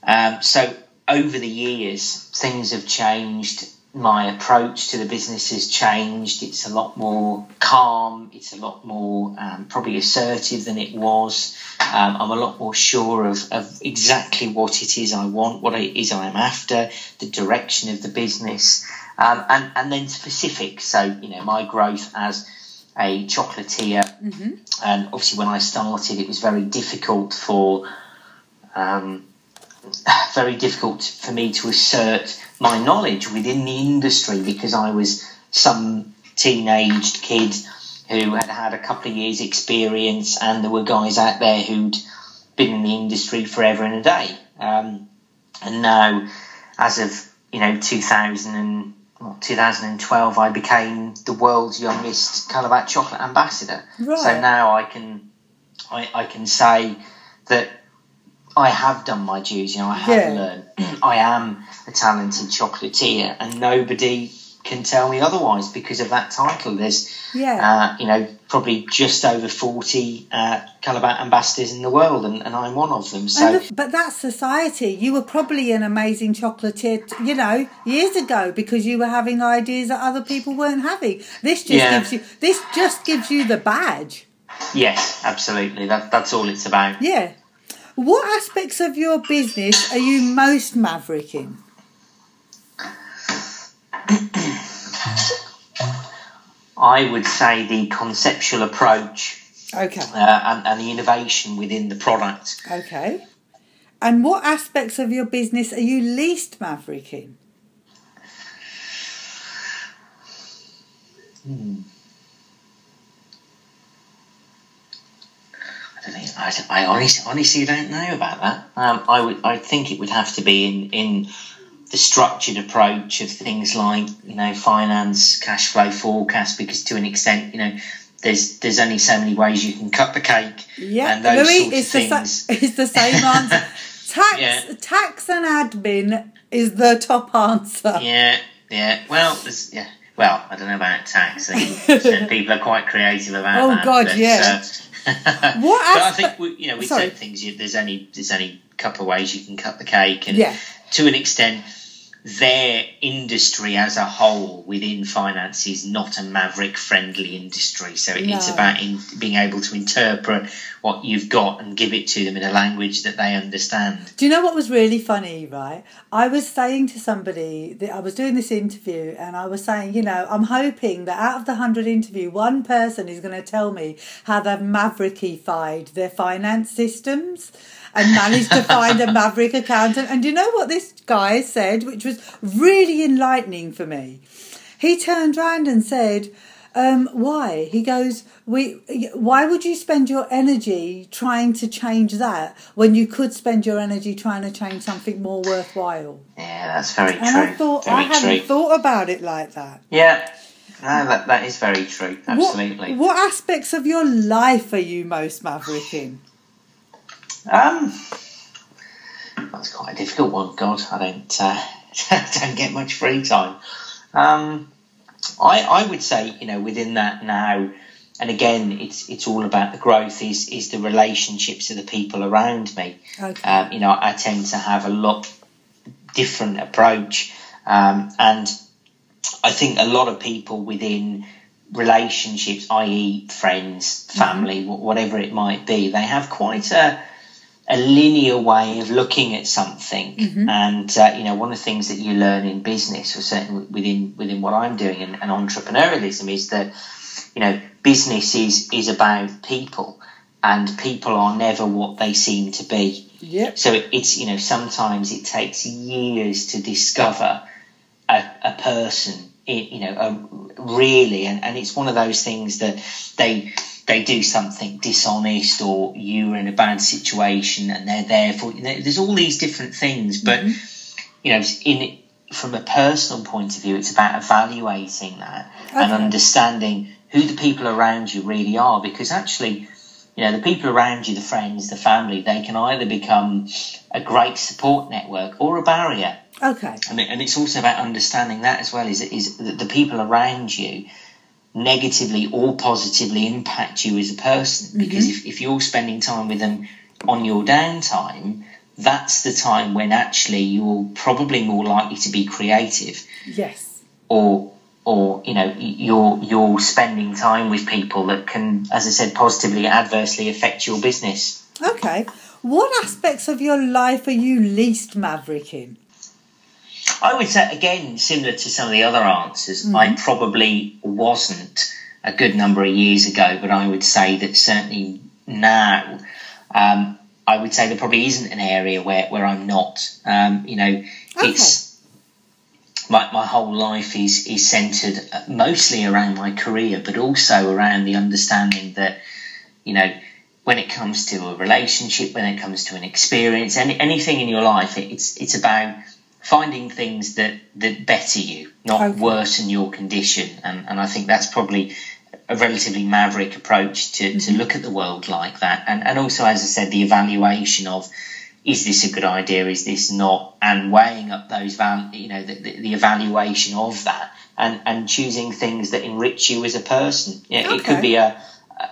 Um, so over the years, things have changed. My approach to the business has changed. It's a lot more calm. It's a lot more um, probably assertive than it was. Um, I'm a lot more sure of, of exactly what it is I want, what it is I'm after, the direction of the business, um, and and then specific. So you know, my growth as a chocolatier, and obviously when I started, it was very difficult for. Um, very difficult for me to assert my knowledge within the industry because I was some teenaged kid who had had a couple of years' experience, and there were guys out there who'd been in the industry forever and a day. Um, and now, as of you know 2000 and what, 2012, I became the world's youngest Callebaut chocolate ambassador. Right. So now I can I, I can say that I have done my dues. You know, I have Yeah. learned. I am a talented chocolatier, and nobody can tell me otherwise because of that title. There's, Yeah. uh, you know, probably just over forty uh, Callebaut ambassadors in the world, and, and I'm one of them. So the- but that's society. You were probably an amazing chocolatier, t- you know, years ago because you were having ideas that other people weren't having. This just Yeah. gives you this just gives you the badge. yes, absolutely. That that's all it's about. Yeah. What aspects of your business are you most maverick in? I would say the conceptual approach Okay. uh, and, and the innovation within the product. Okay. And what aspects of your business are you least maverick in? I, don't think, I, I honestly, honestly don't know about that. Um, I would, I think it would have to be in in the structured approach of things like you know finance, cash flow forecast, because to an extent, you know, there's there's only so many ways you can cut the cake, Yeah, and those Louis, it's the, sa- it's the same answer. Tax, Yeah. tax and admin is the top answer. Yeah, yeah. Well, there's, yeah. Well, I don't know about tax. I people are quite creative about Oh, that. God, but, yeah. uh, What but I think we, you know with Sorry. certain things, you, there's only there's only a couple of ways you can cut the cake, and Yeah. to an extent, their industry as a whole within finance is not a maverick friendly industry. So it's No. about in, being able to interpret what you've got and give it to them in a language that they understand. Do you know what was really funny, right? I was saying to somebody that I was doing this interview and I was saying, you know, I'm hoping that out of the 100 interview, one person is going to tell me how they've maverickified their finance systems and managed to find a maverick accountant. And do you know what this guy said, which was really enlightening for me? He turned round and said, um, why? He goes, we. Why would you spend your energy trying to change that when you could spend your energy trying to change something more worthwhile? Yeah, that's very true. And true. I thought very I hadn't thought about it like that. Yeah, that, that is very true. Absolutely. What, what aspects of your life are you most maverick in? Um, that's quite a difficult one. God, I don't uh, don't get much free time. Um, I I would say you know within that now, and again it's it's all about the growth. Is is the relationships of the people around me. Okay. Um, you know, I tend to have a lot different approach, um, and I think a lot of people within relationships, i.e., friends, family, mm-hmm. whatever it might be, they have quite a a linear way of looking at something. Mm-hmm. And uh, you know, one of the things that you learn in business, or certainly within within what I'm doing and, and entrepreneurialism, is that you know, business is is about people, and people are never what they seem to be. Yeah. So it's you know sometimes it takes years to discover a, a person, in you know, a, really, and, and it's one of those things that they they do something dishonest or you're in a bad situation and they're there for you know, there's all these different things but mm-hmm. you know in from a personal point of view it's about evaluating that okay. and understanding who the people around you really are because actually you know the people around you the friends the family they can either become a great support network or a barrier okay and, and it's also about understanding that as well is is that the people around you negatively or positively impact you as a person. Mm-hmm. Because if, if you're spending time with them on your downtime, that's the time when actually you're probably more likely to be creative. Yes. Or or you know you're you're spending time with people that can, as I said, positively adversely affect your business. Okay. What aspects of your life are you least maverick in? I would say again, similar to some of the other answers, mm-hmm. I probably wasn't a good number of years ago, but I would say that certainly now, um, I would say there probably isn't an area where, where I'm not. Um, you know, okay. it's my, my whole life is is centered mostly around my career, but also around the understanding that you know when it comes to a relationship, when it comes to an experience, any, anything in your life, it, it's it's about finding things that, that better you, not okay. worsen your condition. And, and I think that's probably a relatively maverick approach to, mm-hmm. to look at the world like that. And, and also, as I said, the evaluation of is this a good idea, is this not, and weighing up those val- you know, the, the, the, evaluation of that and, and choosing things that enrich you as a person. You know, okay. It could be a,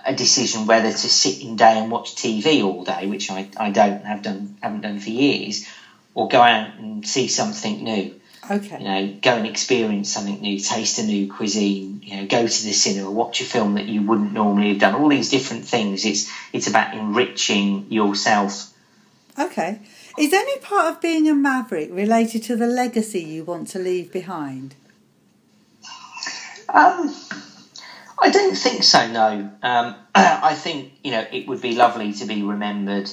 a decision whether to sit in day and watch TV all day, which I, I don't have done haven't done for years, or go out and see something new. Okay. You know, go and experience something new, taste a new cuisine. You know, go to the cinema, watch a film that you wouldn't normally have done. All these different things. It's it's about enriching yourself. Okay. Is any part of being a maverick related to the legacy you want to leave behind? Um, I don't think so. No. Um, I think you know it would be lovely to be remembered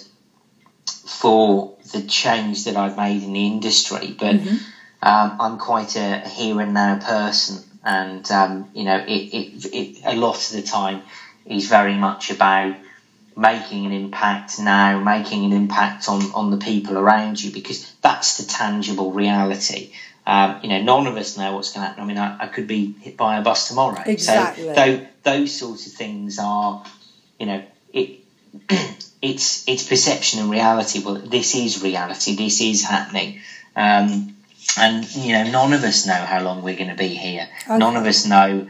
for the change that I've made in the industry, but mm-hmm. um, I'm quite a here and now person, and um, you know, it, it, it, a lot of the time is very much about making an impact now, making an impact on on the people around you, because that's the tangible reality. Um, you know, none of us know what's going to happen. I mean, I, I, could be hit by a bus tomorrow. Exactly. So, though, those sorts of things are, you know, it it's it's perception and reality. Well, this is reality. This is happening. Um, and you know, none of us know how long we're going to be here. Okay. None of us know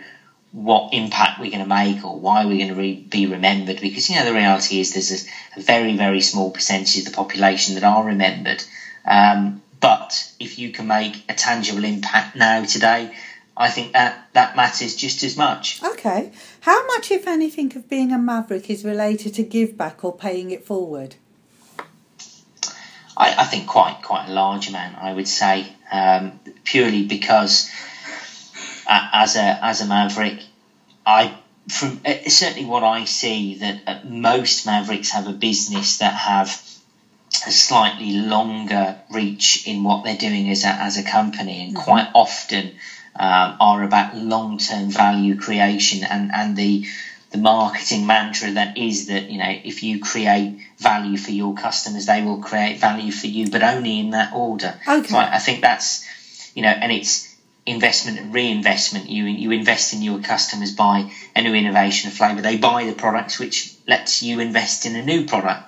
what impact we're going to make or why we're going to re- be remembered. Because you know, the reality is there's a, a, very very small percentage of the population that are remembered. Um, but if you can make a tangible impact now today, I think that that matters just as much. Okay. How much, if anything, of being a maverick is related to give back or paying it forward? I, I think quite quite a large amount. I would say um, purely because uh, as a as a maverick, I from uh, certainly what I see that uh, most mavericks have a business that have a slightly longer reach in what they're doing as a, as a company, and mm-hmm. quite often um, are about long term value creation and, and the the marketing mantra that is that you know if you create value for your customers they will create value for you but only in that order okay. so I, I think that's you know and it's investment and reinvestment you you invest in your customers by a new innovation of flavor they buy the products which lets you invest in a new product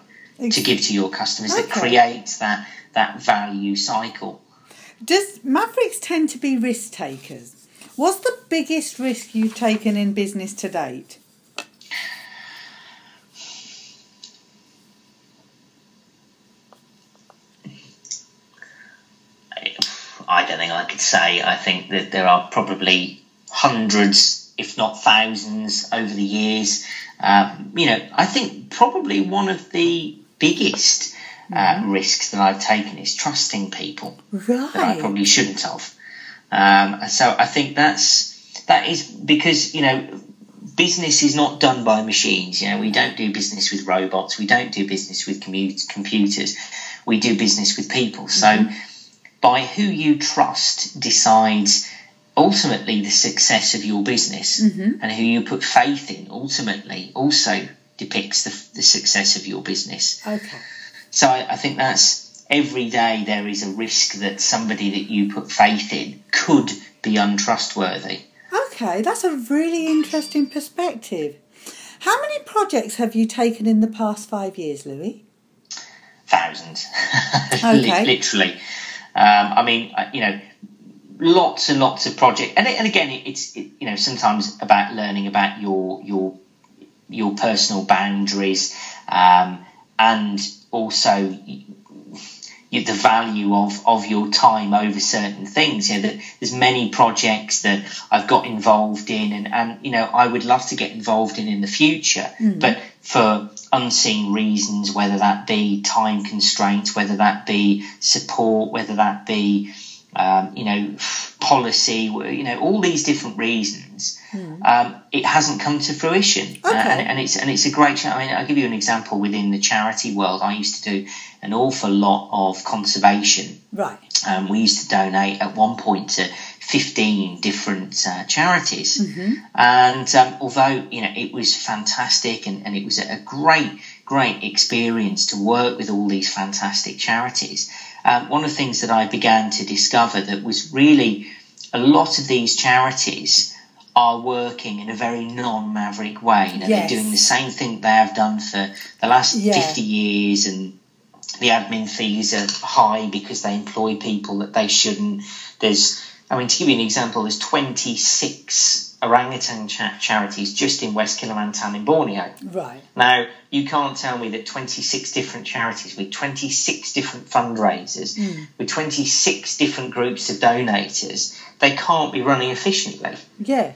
to give to your customers okay. that creates that that value cycle does Mavericks tend to be risk takers? What's the biggest risk you've taken in business to date? I don't think I could say. I think that there are probably hundreds if not thousands, over the years. Um, you know, I think probably one of the biggest Mm-hmm. risks that I've taken is trusting people that I probably shouldn't have. Um, so I think that's that is because you know business is not done by machines. You know, we don't do business with robots. We don't do business with commu- computers. We do business with people. So by who you trust decides ultimately the success of your business, and who you put faith in ultimately also depicts the, the success of your business. Okay. So I, I think that's every day there is a risk that somebody that you put faith in could be untrustworthy. Okay, that's a really interesting perspective. How many projects have you taken in the past five years, Louis? Thousands, Okay. literally. Um, I mean, you know, lots and lots of projects, and, and again, it's it, you know sometimes about learning about your your your personal boundaries, um, and also the value of, of your time over certain things. You know, that there's many projects that I've got involved in, and, and you know, I would love to get involved in in the future, but for unseen reasons, whether that be time constraints, whether that be support, whether that be um, you know policy, you know, all these different reasons. Um, it hasn't come to fruition, Uh, and, and it's and it's a great. I mean, I'll give you an example within the charity world. I used to do an awful lot of conservation. Right. Um, we used to donate at one point to 15 different uh, charities. And um, although, you know, it was fantastic and, and it was a great, great experience to work with all these fantastic charities, um, one of the things that I began to discover that was really a lot of these charities are working in a very non-maverick way. You know, Yes. they're doing the same thing they have done for the last Yeah. 50 years and the admin fees are high because they employ people that they shouldn't. There's, I mean, to give you an example, there's 26 orangutan cha- charities just in West Kalimantan in Borneo. Right. Now, you can't tell me that 26 different charities with 26 different fundraisers, hmm. with 26 different groups of donators, they can't be running efficiently. Yeah.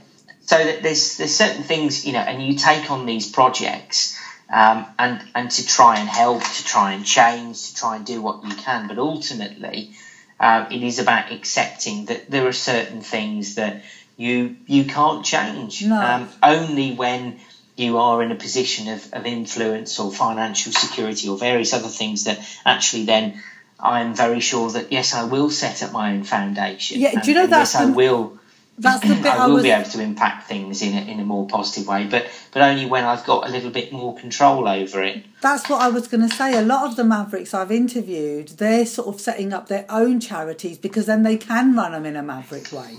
So that there's there's certain things you know, and you take on these projects um, and and to try and help, to try and change, to try and do what you can, but ultimately, um, it is about accepting that there are certain things that you you can't change. No. Um, only when you are in a position of, of influence or financial security or various other things that actually then I'm very sure that yes I will set up my own foundation. Yeah, do you know and that's yes I will That's the bit I, I will was. be able to impact things in a, in a more positive way, but but only when I've got a little bit more control over it. That's what I was going to say. A lot of the Mavericks I've interviewed, they're sort of setting up their own charities because then they can run them in a Maverick way.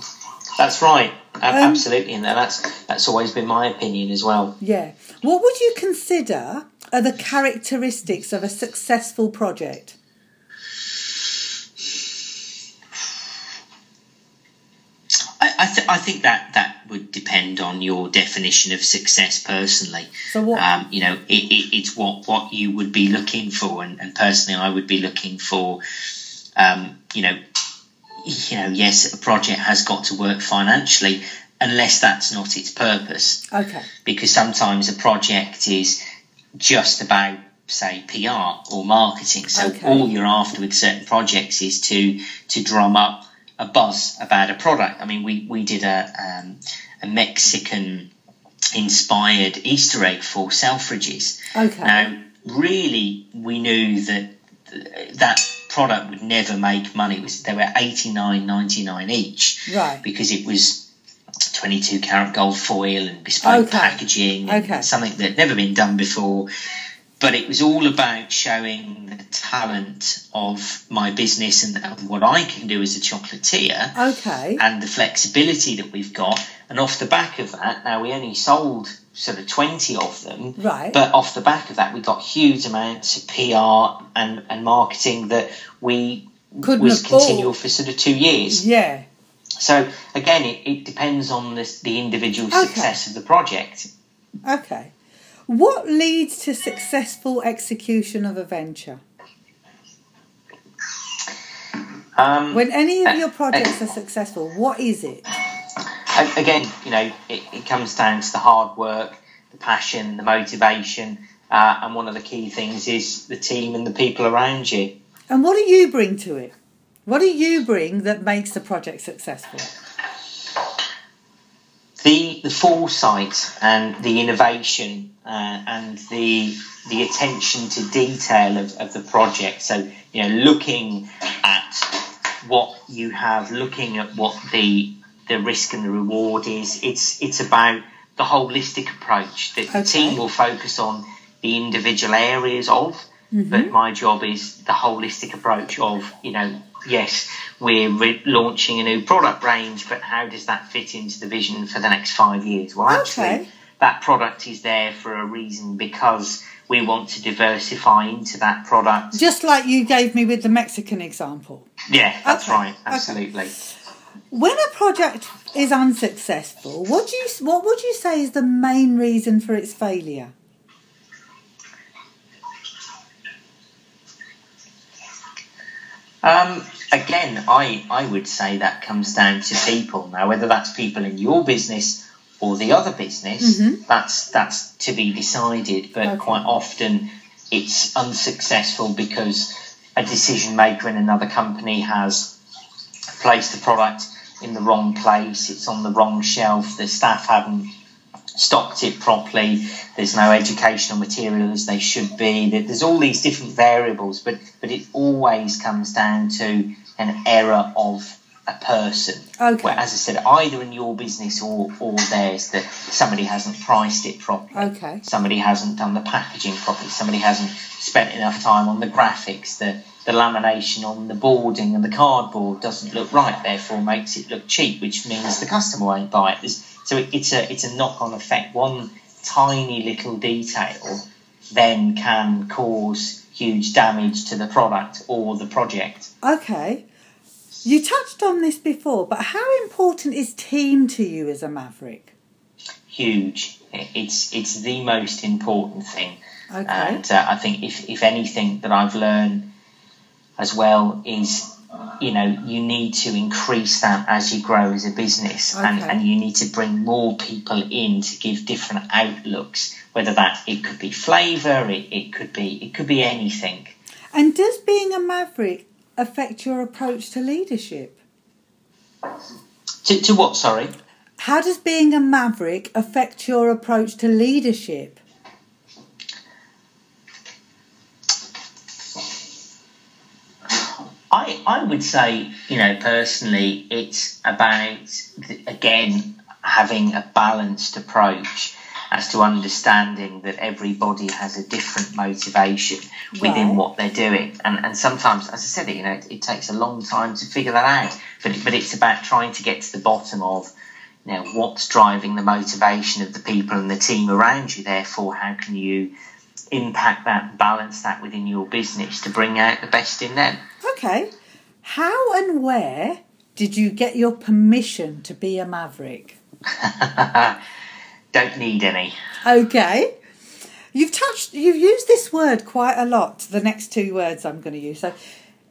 That's right, Um, absolutely, and that's that's always been my opinion as well. Yeah. What would you consider are the characteristics of a successful project? I th- I think that that would depend on your definition of success personally. So what? Um, you know, it, it, it's what what you would be looking for, and, and personally, I would be looking for, um, you know, you know, yes, a project has got to work financially, unless that's not its purpose. okay. because sometimes a project is just about say PR or marketing. So Okay. all you're after with certain projects is to to drum up a buzz about a product. I mean, we we did a um, a Mexican inspired Easter egg for Selfridges. Okay. Now, really, we knew that that product would never make money. It was they were eighty nine ninety nine each Right. because it was 22 karat gold foil and bespoke Okay. packaging and Okay. something that had never been done before. But it was all about showing the talent of my business and, and what I can do as a chocolatier Okay. and the flexibility that we've got. And off the back of that, now we only sold sort of 20 of them. Right. But off the back of that, we got huge amounts of PR and, and marketing that we Couldn't was afford. continual for sort of two years. Yeah. So again, it, it depends on the, the individual Okay. success of the project. Okay. What leads to successful execution of a venture? Um, When any of Uh, your projects are successful, what is it? again, you know, it, it comes down to the hard work, the passion, the motivation, uh, and one of the key things is the team and the people around you. And what do you bring to it? What do you bring that makes the project successful? The the foresight and the innovation uh, and the the attention to detail of, of the project. So you know, looking at what you have, looking at what the the risk and the reward is. It's it's about the holistic approach that okay. the team will focus on the individual areas of, mm-hmm. but my job is the holistic approach of you know yes we're re- launching a new product range, but how does that fit into the vision for the next five years? Well, actually, okay. that product is there for a reason because we want to diversify into that product. Just like you gave me with the Mexican example. Yeah, that's okay. right. Absolutely. Okay. When a project is unsuccessful, what do you what would you say is the main reason for its failure? Um, again, I, I would say that comes down to people. Now, whether that's people in your business or the other business, mm-hmm. that's that's to be decided. But okay. quite often, it's unsuccessful because a decision maker in another company has placed the product in the wrong place. It's on the wrong shelf. The staff haven't stocked it properly. There's no educational material as they should be. There's all these different variables, but but it always comes down to an error of a person. Okay. Where, as I said, either in your business or, or theirs, that somebody hasn't priced it properly. Okay. Somebody hasn't done the packaging properly. Somebody hasn't spent enough time on the graphics. The the lamination on the boarding and the cardboard doesn't look right, therefore makes it look cheap, which means the customer won't buy it. There's, so it, it's a it's a knock on effect. One tiny little detail then can cause huge damage to the product or the project. Okay. You touched on this before, but how important is team to you as a maverick? Huge. It's it's the most important thing. Okay. And uh, I think if if anything that I've learned as well is you know you need to increase that as you grow as a business okay. and, and you need to bring more people in to give different outlooks whether that it could be flavor it, it could be it could be anything and does being a maverick affect your approach to leadership? To, to what, sorry? How does being a maverick affect your approach to leadership? I, I would say, you know, personally, it's about, again, having a balanced approach as to understanding that everybody has a different motivation within right. what they're doing. And, and sometimes, as I said, you know, it, it, takes a long time to figure that out. But, but it's about trying to get to the bottom of, you know, what's driving the motivation of the people and the team around you. Therefore, how can you impact that, balance that within your business to bring out the best in them? Okay. How and where did you get your permission to be a maverick? don't need any. Okay. You've touched, you've used this word quite a lot, the next two words I'm going to use. So,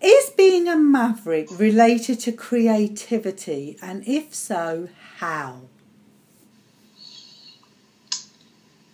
is being a maverick related to creativity? And if so, how?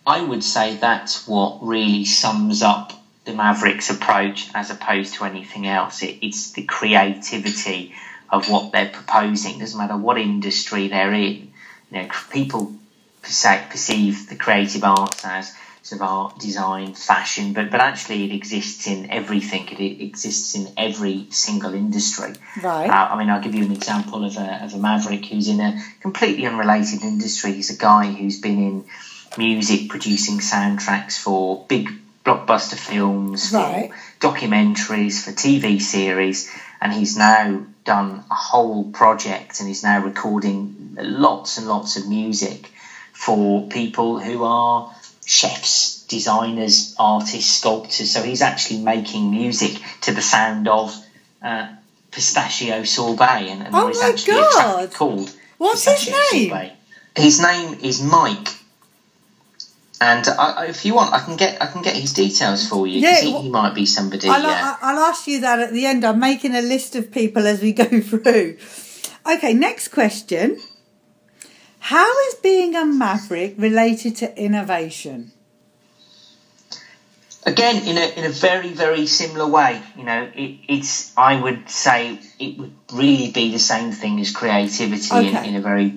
I would say that's what really sums up the Mavericks approach as opposed to anything else. It, it's the creativity of what they're proposing. It Doesn't matter what industry they're in. You know, people perceive the creative arts as sort of art, design, fashion, but but actually it exists in everything. It, exists in every single industry. Right. Uh, I mean, I'll give you an example of a, of a maverick who's in a completely unrelated industry. He's a guy who's been in music, producing soundtracks for big blockbuster films, right. for documentaries, for TV series, and he's now done a whole project and he's now recording lots and lots of music for people who are chefs, designers, artists, sculptors. So he's actually making music to the sound of uh, pistachio sorbet, and, and oh there is actually God. a track called What's his name? Sorbet. His name is Mike. And I, if you want, I can get I can get his details for you. Yeah, he, he, might be somebody. I'll, yeah. I'll ask you that at the end. I'm making a list of people as we go through. Okay, next question. How is being a maverick related to innovation? Again, in a in a very very similar way, you know, it, it's I would say it would really be the same thing as creativity Okay. in, in a very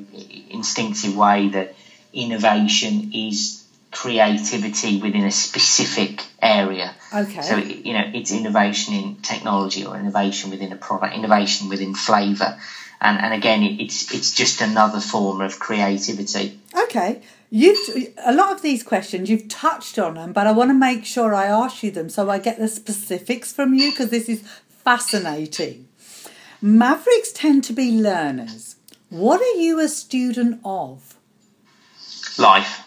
instinctive way that innovation is creativity within a specific area. Okay. So you know, it's innovation in technology or innovation within a product, innovation within flavour, and and again, it's it's just another form of creativity. Okay, you've a lot of these questions you've touched on them, but I want to make sure I ask you them so I get the specifics from you because this is fascinating. Mavericks tend to be learners. What are you a student of? Life.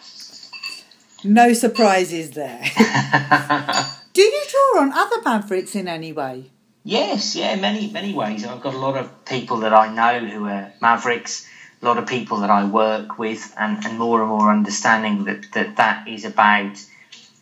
No surprises there. Do you draw on other mavericks in any way? Yes, yeah, many many ways. I've got a lot of people that I know who are mavericks, a lot of people that I work with, and, and more and more understanding that that, that is about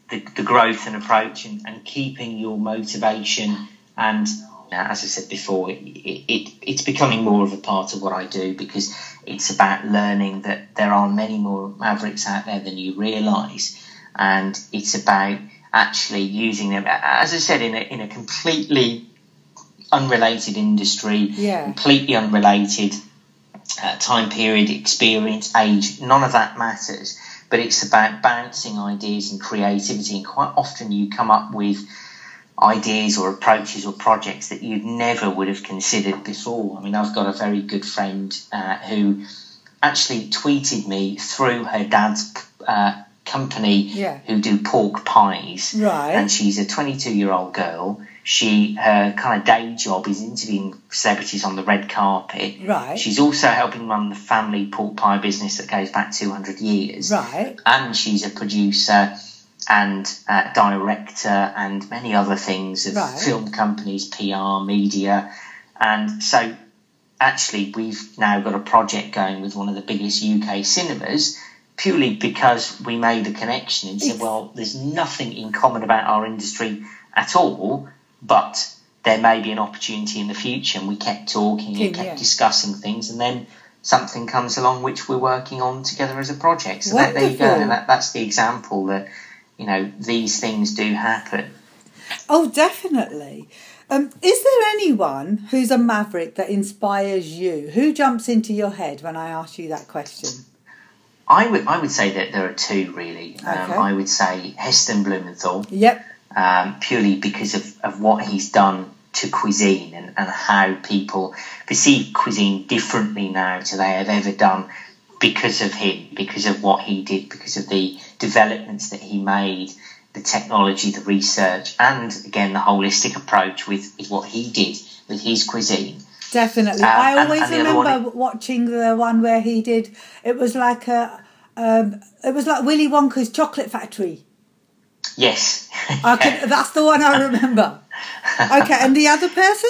the, the growth and approach and, and keeping your motivation. And as I said before, it, it, it's becoming more of a part of what I do because it's about learning that there are many more mavericks out there than you realise, and it's about actually using them. As I said, in a, in a completely unrelated industry, Yeah. completely unrelated uh, time period, experience, age, none of that matters. But it's about bouncing ideas and creativity, and quite often you come up with ideas or approaches or projects that you never would have considered before. I mean, I've got a very good friend uh, who actually tweeted me through her dad's uh, company Yeah. who do pork pies Right. and she's a 22 year old girl. She her kind of day job is interviewing celebrities on the red carpet. Right. She's also helping run the family pork pie business that goes back 200 years. Right. And she's a producer and uh, director and many other things of Right. film companies, PR, media, and so actually we've now got a project going with one of the biggest UK cinemas purely because we made a connection and said, well, there's nothing in common about our industry at all, but there may be an opportunity in the future. And we kept talking Yeah, and kept yeah. discussing things, and then something comes along which we're working on together as a project. So that, there you go. And that, that's the example that, you know, these things do happen. Oh, definitely. Um, is there anyone who's a maverick that inspires you? Who jumps into your head when I ask you that question? I would, I would say that there are two really. Um, Okay. I would say Heston Blumenthal. Yep. um, purely because of, of what he's done to cuisine and, and how people perceive cuisine differently now to they have ever done because of him, because of what he did, because of the developments that he made, the technology, the research, and again the holistic approach with, with what he did with his cuisine. Definitely. Um, I and- always and the one- remember watching the one where he did. It was like a. Um, it was like Willy Wonka's chocolate factory. Yes. I can, that's the one I remember. Okay, and the other person?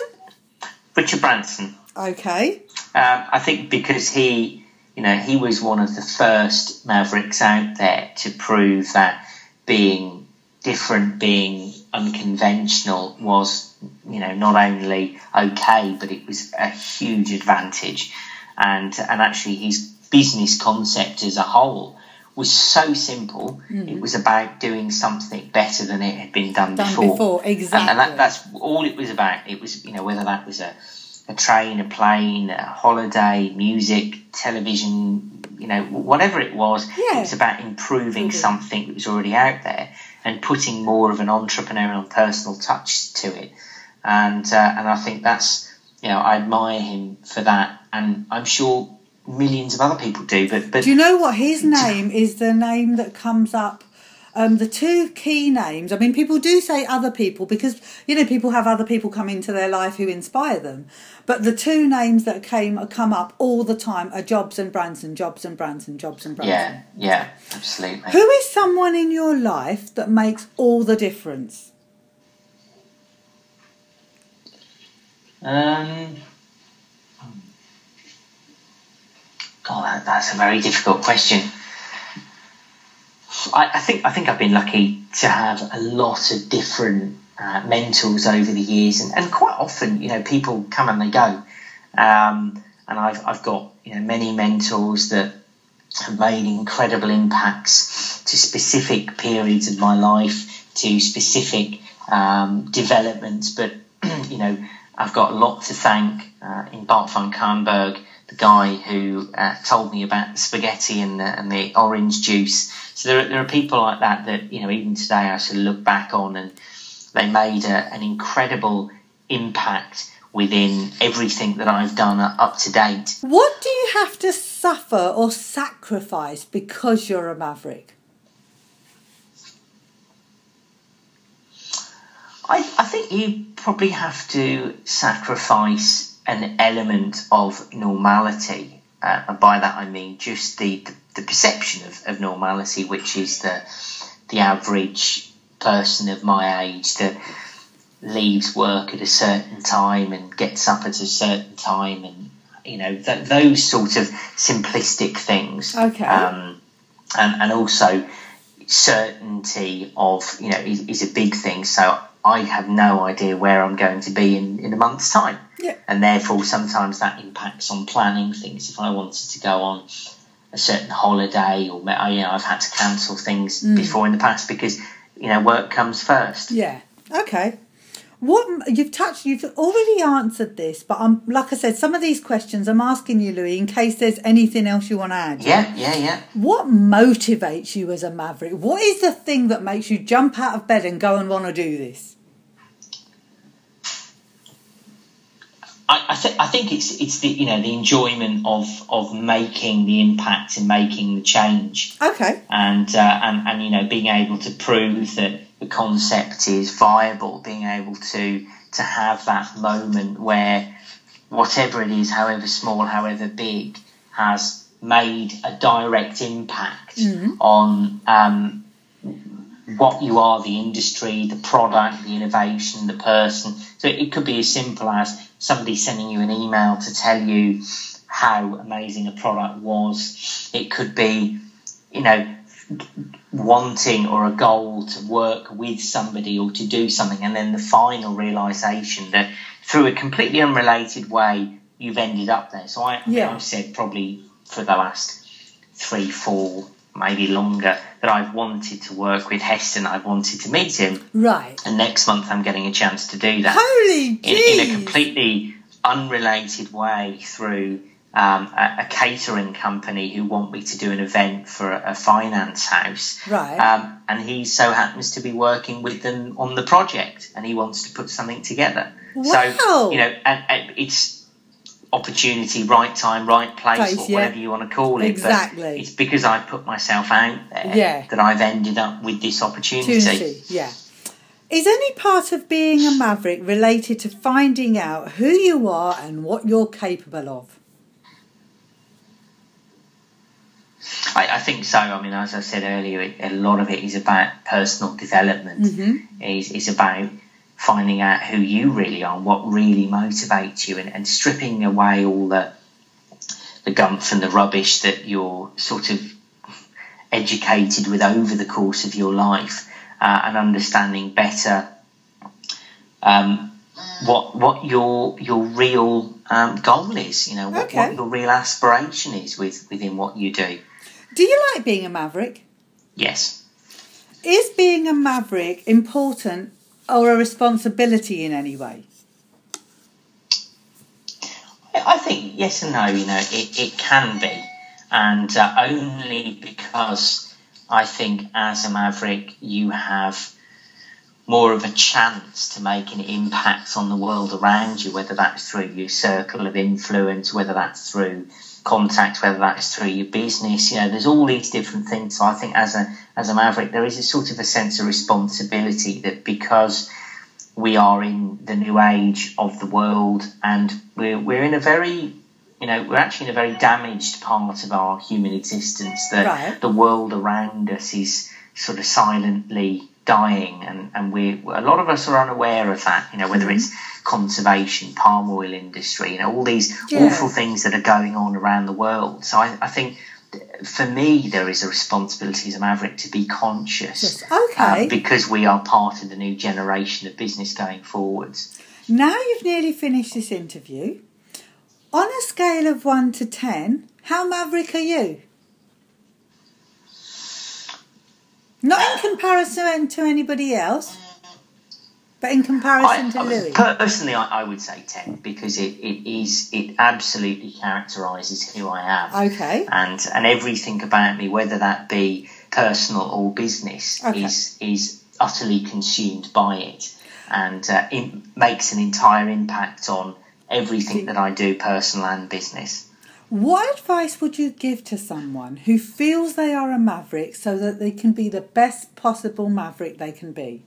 Richard Branson. Okay. Um, I think because he, you know, he was one of the first mavericks out there to prove that being different, being unconventional was, you know, not only okay, but it was a huge advantage. And and actually, his business concept as a whole was so simple. Mm-hmm. It was about doing something better than it had been done, Done before. before, And- exactly. And, that, that's all it was about. It was, you know, whether that was a, a train, a plane, a holiday, music, television, you know, whatever it was, Yeah. it was about improving Mhm. something that was already out there and putting more of an entrepreneurial and personal touch to it. And uh, and I think that's, you know, I admire him for that, and I'm sure millions of other people do. But but Do you know what his name is? The name that comes up. Um, the two key names. I mean, people do say other people because you know people have other people come into their life who inspire them. But the two names that came come up all the time are Jobs and Branson. Jobs and Branson. Jobs and Branson. yeah, yeah, absolutely. Who is someone in your life that makes all the difference? Um, God, that's a very difficult question. I, I think I think I've been lucky to have a lot of different uh, mentors over the years, and, and quite often, you know, people come and they go, um, and I've I've got you know many mentors that have made incredible impacts to specific periods of my life, to specific um, developments. But you know, I've got a lot to thank uh, in Bart van Kaamberg, the guy who uh, told me about the spaghetti and the, and the orange juice. So there, there are people like that that you know even today I sort of look back on and they made a, an incredible impact within everything that I've done up to date. What do you have to suffer or sacrifice because you're a maverick? I, I think you probably have to sacrifice an element of normality. Uh, and by that I mean just the, the, the perception of, of normality, which is the, the average person of my age that leaves work at a certain time and gets up at a certain time and you know th- those sort of simplistic things okay um, and, and also certainty of you know is, is a big thing so I have no idea where I'm going to be in, in a month's time. Yeah. and therefore sometimes that impacts on planning things. If I wanted to go on a certain holiday or you know I've had to cancel things Mm. before in the past because you know work comes first. Yeah. Okay what you've touched you've already answered this but i'm like i said some of these questions i'm asking you louis in case there's anything else you want to add. Yeah yeah yeah. What motivates you as a maverick? What is the thing that makes you jump out of bed and go and want to do this? I, I, th- I think it's it's the you know the enjoyment of of making the impact and making the change. Okay. And uh, and and you know being able to prove that the concept is viable being able to to have that moment where whatever it is however small however big has made a direct impact Mhm. on um, what you are, the industry, the product, the innovation, the person. So it could be as simple as somebody sending you an email to tell you how amazing a product was. It could be, you know, wanting or a goal to work with somebody or to do something, and then the final realization that through a completely unrelated way you've ended up there. So I, Yeah. I've said probably for the last three, four, maybe longer that I've wanted to work with Heston. I've wanted to meet him, right and next month I'm getting a chance to do that holy in, in a completely unrelated way through um, a, a catering company who want me to do an event for a, a finance house. right Um, and he so happens to be working with them on the project, and he wants to put something together. Wow. So you know, and, and it's opportunity, right time, right place, Place, or yeah. whatever you want to call it. but Exactly. it's because I put myself out there Yeah. that I've ended up with this opportunity. opportunity yeah is any part of being a maverick related to finding out who you are and what you're capable of I, I think so. I mean, as I said earlier, a lot of it is about personal development. Mhm. Is is about finding out who you really are, and what really motivates you, and, and stripping away all the the gumph and the rubbish that you're sort of educated with over the course of your life, uh, and understanding better um, what what your your real um, goal is. You know what, Okay. what your real aspiration is with within what you do. Do you like being a maverick Yes. is being a maverick important or a responsibility in any way I think yes and no. You know, it, it can be, and uh, only because I think as a maverick you have more of a chance to make an impact on the world around you, whether that's through your circle of influence, whether that's through contacts, whether that's through your business. You know, there's all these different things. So I think as a as a maverick, there is a sort of a sense of responsibility that because we are in the new age of the world and we're, we're in a very you know we're actually in a very damaged part of our human existence that Right. the world around us is sort of silently dying and, and we a lot of us are unaware of that you know whether it's conservation palm oil industry you know all these Yeah. awful things that are going on around the world so I, I think for me there is a responsibility as a maverick to be conscious Yes, okay. um, because we are part of the new generation of business going forwards. Now you've nearly finished this interview. On a scale of 1 to 10, how maverick are you? Not in comparison to anybody else, but in comparison I, to I- Louis. Personally, I, I would say 10 because it, it is it absolutely characterises who I am. Okay. and and everything about me, whether that be personal or business, Okay. is is utterly consumed by it, and uh, it makes an entire impact on everything that I do, personal and business. What advice would you give to someone who feels they are a maverick so that they can be the best possible maverick they can be?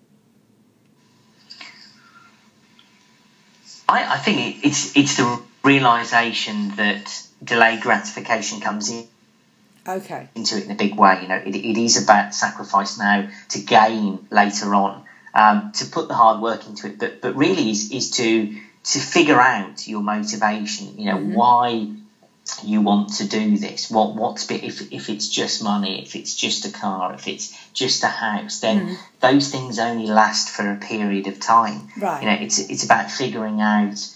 I, I think it, it's it's the realization that delayed gratification comes in. Okay. into it in a big way. You know, it, it is about sacrifice now to gain later on, um, to put the hard work into it, but but really is is to to figure out your motivation. You know, why you want to do this. What what's if if it's just money, if it's just a car, if it's just a house, then mm. those things only last for a period of time. Right. You know, it's it's about figuring out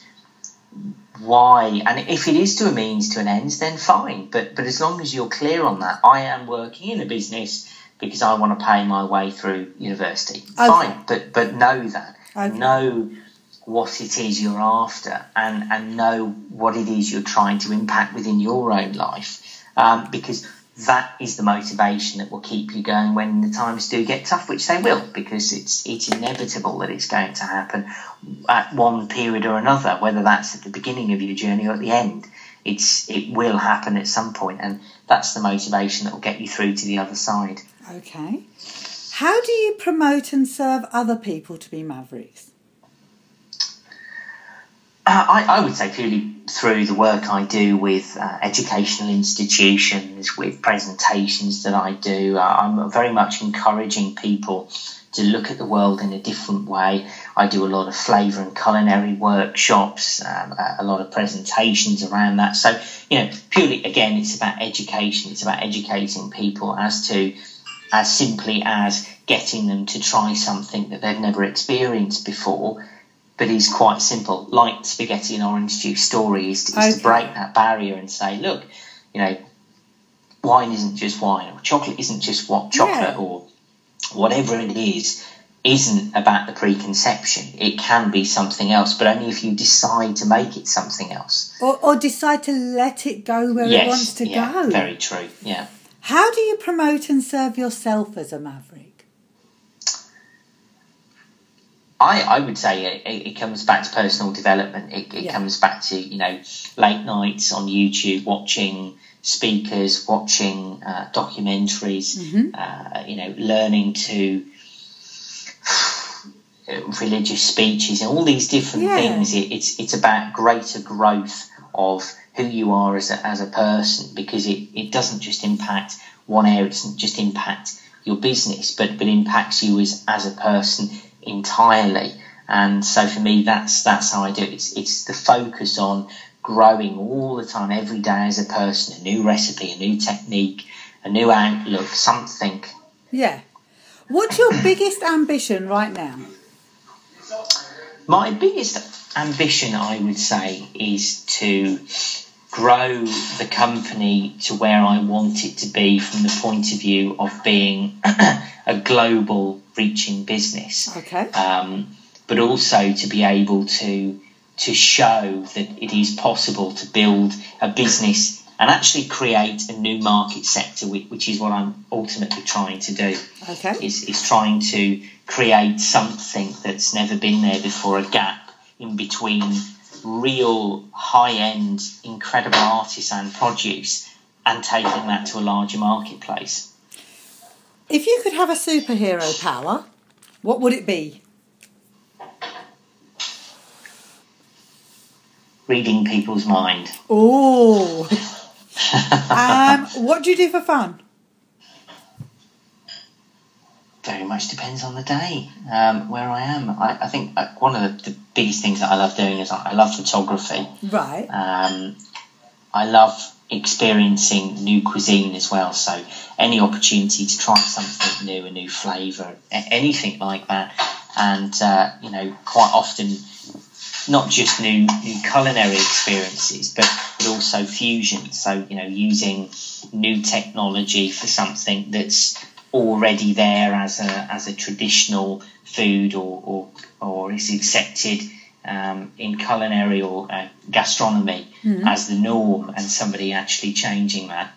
why and if it is to a means to an end then fine but but as long as you're clear on that i am working in a business because i want to pay my way through university fine but but know that Okay. know what it is you're after and and know what it is you're trying to impact within your own life um, because that is the motivation that will keep you going when the times do get tough, which they will, because it's it's inevitable that it's going to happen at one period or another, whether that's at the beginning of your journey or at the end. It's it will happen at some point, and that's the motivation that will get you through to the other side. Okay. How do you promote and serve other people to be mavericks? Uh, I, I would say purely through the work I do with uh, educational institutions, with presentations that I do. Uh, I'm very much encouraging people to look at the world in a different way. I do a lot of flavour and culinary workshops, um, a a lot of presentations around that. So, you know, purely again, it's about education. It's about educating people as to as simply as getting them to try something that they've never experienced before but is quite simple, like spaghetti and orange juice story, is, is Okay. to break that barrier and say, look, you know, wine isn't just wine, or chocolate isn't just what chocolate, Yeah. or whatever it is, isn't about the preconception. It can be something else, but only if you decide to make it something else. Or, or decide to let it go where it wants to yeah, go? very true. Yeah. How do you promote and serve yourself as a maverick? I, I would say it, it, it comes back to personal development. It, it Yeah. comes back to you know late nights on YouTube, watching speakers, watching uh, documentaries, Mm-hmm. uh, you know, learning to religious speeches and all these different Yeah. things. It, it's it's about greater growth of who you are as a, as a person because it, it doesn't just impact one area. It doesn't just impact your business, but but impacts you as as a person entirely. And so for me, that's that's how I do it. It's it's the focus on growing all the time, every day as a person, a new recipe, a new technique, a new outlook, something. Yeah. What's your biggest ambition right now? My biggest ambition, I would say, is to grow the company to where I want it to be from the point of view of being a global reaching business. Okay. um, but also to be able to to show that it is possible to build a business and actually create a new market sector, which, which is what I'm ultimately trying to do. Okay. Is is trying to create something that's never been there before, a gap in between real high end, incredible artisan produce and taking that to a larger marketplace. If you could have a superhero power, what would it be? Reading people's mind. Oh. um, what do you do for fun? Very much depends on the day um, where I am. I, I think uh, one of the, the biggest things that I love doing is I, love photography. Right. Um, I love experiencing new cuisine as well. So any opportunity to try something new, a new flavour, anything like that, and uh, you know, quite often not just new new culinary experiences, but but also fusion. So you know, using new technology for something that's already there as a as a traditional food or or, or is accepted um, in culinary or uh, gastronomy as the norm, and somebody actually changing that.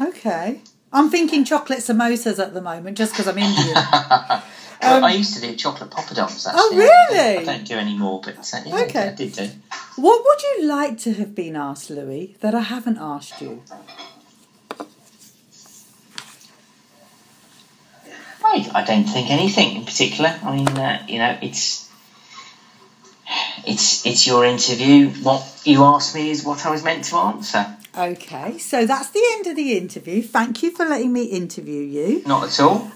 Okay. I'm thinking chocolate samosas at the moment just because I'm Indian. Well, I used to do chocolate poppadoms. Actually. Um, Oh, I don't- really? I don't do any more, but uh, yeah, Okay. I did do. what would you like to have been asked, Louis, that I haven't asked you? I, I don't think anything in particular. I mean, uh, you know, it's it's it's your interview. What you asked me is what I was meant to answer. Okay, so that's the end of the interview. Thank you for letting me interview you. Not at all.